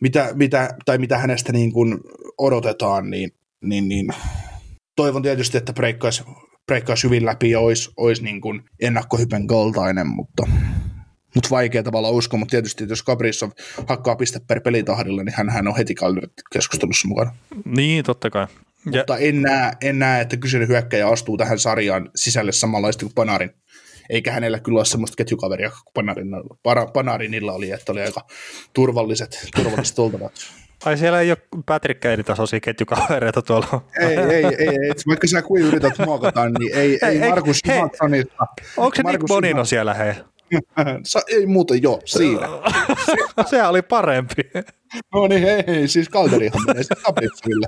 mitä, mitä, tai mitä hänestä niin kuin odotetaan, niin, niin, niin toivon tietysti, että breikkaisi, breikkaisi hyvin läpi ja olisi, olisi niin kuin ennakkohypen kaltainen, mutta, mutta vaikea tavalla uskoa, mutta tietysti jos Gabrissov hakkaa piste per pelitahdilla, niin hän, hän on heti keskustelussa mukana. Niin, totta kai. Ja. Mutta en näe, en näe, että kyseinen hyökkäjä astuu tähän sarjaan sisälle samanlaista kuin Panarin. Eikä hänellä kyllä ole semmoista ketjukaveria kuin Panarin, Panarinilla oli, että oli aika turvalliset, turvalliset oltavat. Ai siellä ei ole Patrick Keidin tasoisia ketjukavereita tuolla. Ei, ei, ei, ei. Vaikka sä kuin yrität muokata, niin ei, ei, ei Markus Johanssonista. Onko se Markus Nick Bonino siellä hei? Sa, ei muuta, joo, siinä. se oli parempi. No niin, hei, hei siis Kalderihan menee se Kaprizoville.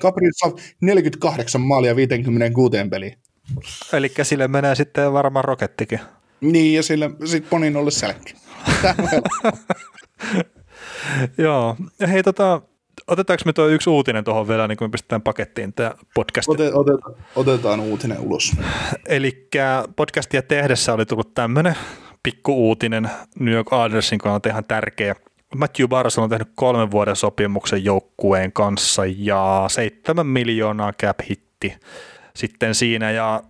Kaprizov 48 maalia 56 peliin. Eli sille menee sitten varmaan rokettikin. Niin, ja sille sitten Poninolle selkä. Joo, ja hei tota, otetaanko me tuo yksi uutinen tuohon vielä, niin kuin me pistetään pakettiin tämä podcast? Ote, otetaan, otetaan uutinen ulos. Eli podcastia tehdessä oli tullut tämmöinen pikku uutinen New York Adlersin kannalta ihan tärkeä. Matthew Barson on tehnyt kolmen vuoden sopimuksen joukkueen kanssa ja seitsemän miljoonaa cap hitti sitten siinä ja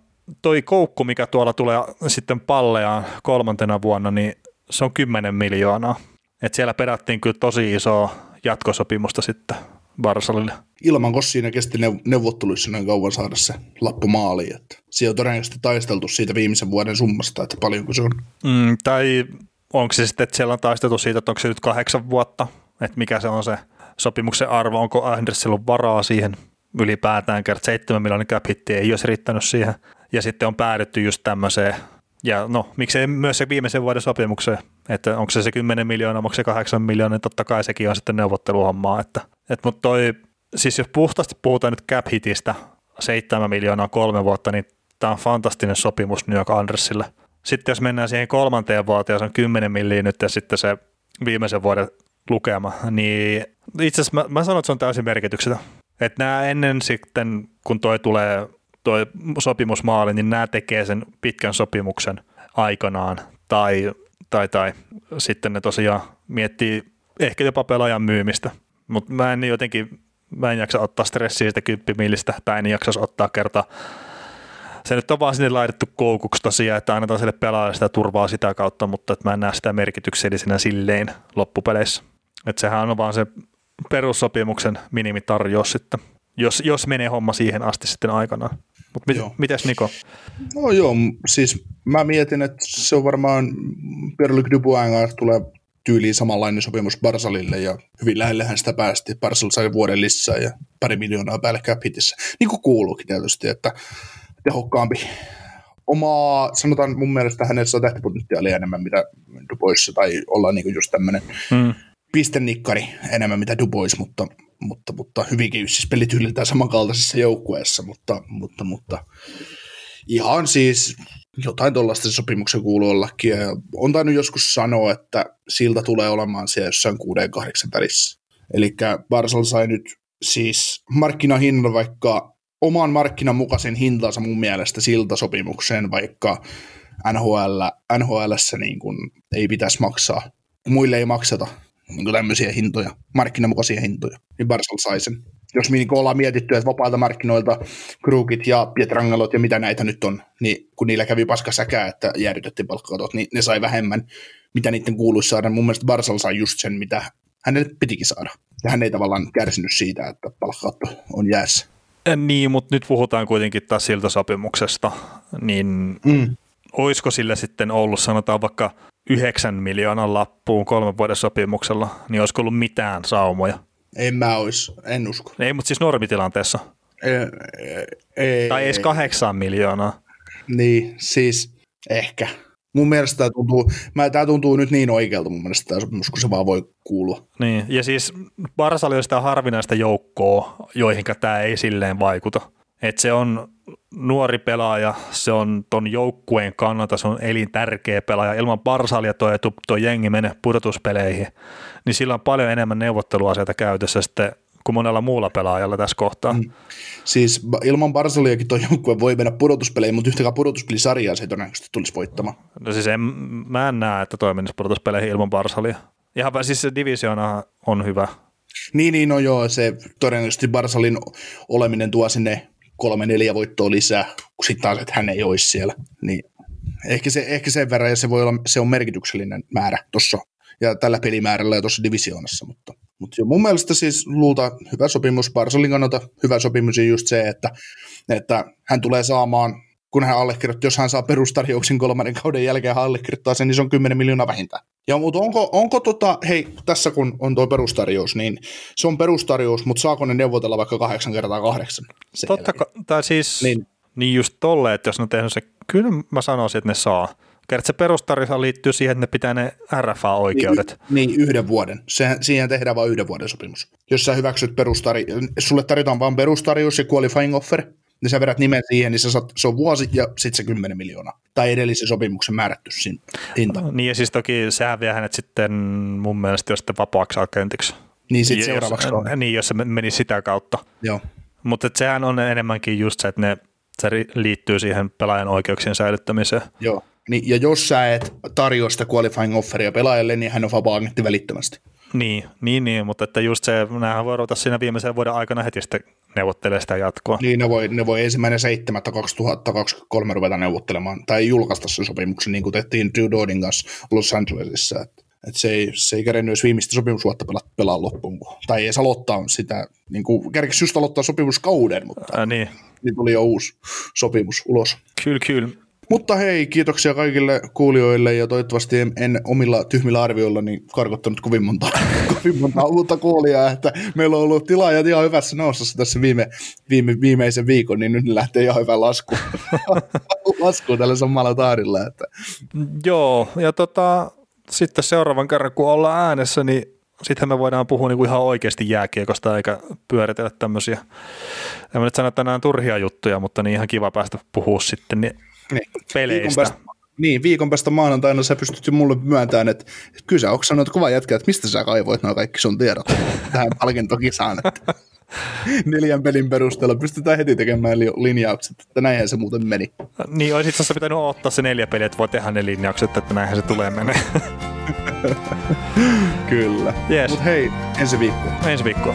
toi koukku, mikä tuolla tulee sitten palleaan kolmantena vuonna, niin se on 10 miljoonaa. Et siellä pedattiin kyllä tosi isoa jatkosopimusta sitten Barsalille. Ilman, koska siinä kesti neuvotteluissa noin kauan saada se lappu maaliin. Että siellä on todennäköisesti taisteltu siitä viimeisen vuoden summasta, että paljonko se on. Mm, tai onko se sitten, että siellä on taisteltu siitä, että onko se nyt kahdeksan vuotta, että mikä se on se sopimuksen arvo, onko Andersilla varaa siihen ylipäätään, kertaa 7 miljoonan cap ei olisi riittänyt siihen. Ja sitten on päädytty just tämmöiseen ja no, miksei myös se viimeisen vuoden sopimukseen, että onko se se 10 miljoonaa, onko se 8 miljoonaa, niin totta kai sekin on sitten neuvotteluhommaa. Että, että mutta toi, siis jos puhtaasti puhutaan nyt cap hitistä, 7 miljoonaa kolme vuotta, niin tämä on fantastinen sopimus New York Andersille. Sitten jos mennään siihen kolmanteen vuoteen, se on 10 milliä nyt ja sitten se viimeisen vuoden lukema, niin itse asiassa mä, mä sanon, että se on täysin merkityksetön. Että nämä ennen sitten, kun toi tulee tuo sopimusmaali, niin nämä tekee sen pitkän sopimuksen aikanaan, tai, tai, tai sitten ne tosiaan miettii ehkä jopa pelaajan myymistä, mutta mä en jotenkin, mä en jaksa ottaa stressiä siitä kymppimillistä, tai en jaksa ottaa kertaa se nyt on vaan sinne laitettu koukuksi tosiaan, että annetaan sille pelaajalle sitä turvaa sitä kautta, mutta että mä en näe sitä merkityksellisenä silleen loppupeleissä. Että sehän on vaan se perussopimuksen minimitarjous sitten, jos, jos menee homma siihen asti sitten aikanaan. Mutta mit, mitäs Niko? No joo, siis mä mietin, että se on varmaan Pierre-Luc Dubois tulee tyyliin samanlainen sopimus Barsalille ja hyvin lähellähän sitä päästi. Barsal sai vuoden lisää ja pari miljoonaa päälle capitissä. Niin kuin kuuluukin tietysti, että tehokkaampi omaa, sanotaan mun mielestä hänessä on tähtipotentiaalia enemmän mitä Duboisissa, tai ollaan niin just tämmöinen hmm. pistenikkari enemmän mitä Dubois, mutta mutta, mutta hyvinkin siis pelityyliltään samankaltaisessa joukkueessa, mutta, mutta, mutta ihan siis jotain tuollaista se sopimuksen kuuluu ollakin. Ja on tainnut joskus sanoa, että siltä tulee olemaan siellä jossain 6-8 välissä. Eli Barsal sai nyt siis markkinahinnalla vaikka oman markkinan mukaisen hintansa mun mielestä siltasopimukseen, vaikka NHL, NHLssä niin kuin ei pitäisi maksaa, muille ei makseta niin kuin tämmöisiä hintoja, markkinamukaisia hintoja, niin Barsal sai sen. Jos me niin ollaan mietitty, että vapaalta markkinoilta Krugit ja Pietrangalot ja mitä näitä nyt on, niin kun niillä kävi paska säkää, että jäädytettiin palkkakatot, niin ne sai vähemmän, mitä niiden kuuluisi saada. Mun mielestä Barsal sai just sen, mitä hänelle pitikin saada. Ja hän ei tavallaan kärsinyt siitä, että palkkakatto on jäässä. Niin, mutta nyt puhutaan kuitenkin taas siltä sopimuksesta, niin mm. olisiko sille sitten ollut, sanotaan vaikka 9 miljoonan lappuun kolmen vuoden sopimuksella, niin olisiko ollut mitään saumoja? En mä ois, en usko. Ei, mutta siis normitilanteessa. Ei, ei, tai edes kahdeksan miljoonaa. Niin, siis ehkä. Mun mielestä tämä tuntuu, mä, tämä tuntuu nyt niin oikealta mun mielestä tämä sopimus, kun se vaan voi kuulua. Niin, ja siis Barsali on sitä harvinaista joukkoa, joihinka tämä ei silleen vaikuta. Et se on nuori pelaaja, se on ton joukkueen kannalta, se on elintärkeä pelaaja. Ilman Barsalia tuo, tuo jengi menee pudotuspeleihin, niin sillä on paljon enemmän neuvotteluaseita käytössä sitten kuin monella muulla pelaajalla tässä kohtaa. Mm. Siis ilman Barsaliakin tuo joukkue voi mennä pudotuspeleihin, mutta yhtäkään pudotuspelisarjaa se ei todennäköisesti tulisi voittamaan. No siis en, mä en näe, että toi menisi pudotuspeleihin ilman Barsalia. Ihan siis se divisiona on hyvä. Niin, niin, no joo, se todennäköisesti Barsalin oleminen tuo sinne kolme, neljä voittoa lisää, kun sitten taas, että hän ei olisi siellä. Niin ehkä, se, ehkä sen verran, ja se voi olla, se on merkityksellinen määrä tuossa ja tällä pelimäärällä ja tuossa divisioonassa, mutta, mutta jo mun mielestä siis luulta hyvä sopimus, Barcelin kannalta hyvä sopimus on just se, että, että hän tulee saamaan kun hän allekirjoitti, jos hän saa perustarjouksen kolmannen kauden jälkeen, hän allekirjoittaa sen, niin se on 10 miljoonaa vähintään. Ja mutta onko, onko tota, hei, tässä kun on tuo perustarjous, niin se on perustarjous, mutta saako ne neuvotella vaikka kahdeksan kertaa kahdeksan? Totta, tai siis niin. niin just tolle, että jos ne on tehnyt se, kyllä mä sanoisin, että ne saa. Kerta se perustarjous liittyy siihen, että ne pitää ne RFA-oikeudet. Niin, niin yhden vuoden. Se, siihen tehdään vain yhden vuoden sopimus. Jos sä hyväksyt perustari, sulle tarjotaan vain perustarjous ja qualifying offer, niin sä vedät nimen siihen, niin sä saat, se on vuosi ja sitten se 10 miljoonaa. Tai edellisen sopimuksen määrätty hinta. No, niin ja siis toki sehän vie hänet sitten mun mielestä jo sitten vapaaksi agentiksi. Niin sitten seuraavaksi jos, on. Niin, jos se meni sitä kautta. Joo. Mutta sehän on enemmänkin just se, että ne, se liittyy siihen pelaajan oikeuksien säilyttämiseen. Joo. Niin, ja jos sä et tarjoa sitä qualifying offeria pelaajalle, niin hän on vapaa välittömästi. Niin, niin, niin, mutta että just se, näähän voi ruveta siinä viimeisen vuoden aikana heti sitten neuvottelee sitä jatkoa. Niin, ne voi, ne voi ensimmäinen 7.2023 ruveta neuvottelemaan, tai julkaista sen sopimuksen, niin kuin tehtiin Drew Dodin kanssa Los Angelesissa, että et se ei, se ei kerennyt edes viimeistä sopimusvuotta pelaa, pelaa loppuun, tai ei aloittaa sitä, niin kuin kerkesi just aloittaa sopimuskauden, mutta Ää, niin. niin tuli jo uusi sopimus ulos. Kyllä, kyllä. Mutta hei, kiitoksia kaikille kuulijoille ja toivottavasti en, en omilla tyhmillä arvioilla niin karkottanut kovin monta, kovin monta uutta kuulijaa, että meillä on ollut tilaajat ihan hyvässä nousussa tässä viime, viime, viimeisen viikon, niin nyt lähtee ihan hyvän lasku, lasku tällä samalla taarilla. Että. Joo, ja tota, sitten seuraavan kerran kun ollaan äänessä, niin sitten me voidaan puhua niinku ihan oikeasti jääkiekosta eikä pyöritellä tämmöisiä, en mä nyt sano tänään turhia juttuja, mutta niin ihan kiva päästä puhua sitten niin niin. peleistä. Viikon päästä, niin, viikon päästä maanantaina sä pystyt jo mulle myöntämään, että kyllä sä sanonut kova jätkä, että mistä sä kaivoit nuo kaikki sun tiedot tähän palkintokisaan. Että neljän pelin perusteella pystytään heti tekemään linjaukset, että näinhän se muuten meni. Niin, olisi itse asiassa pitänyt ottaa se neljä peliä, että voi tehdä ne linjaukset, että näinhän se tulee menee. Kyllä. Yes. Mutta hei, ensi viikko. Ensi viikko.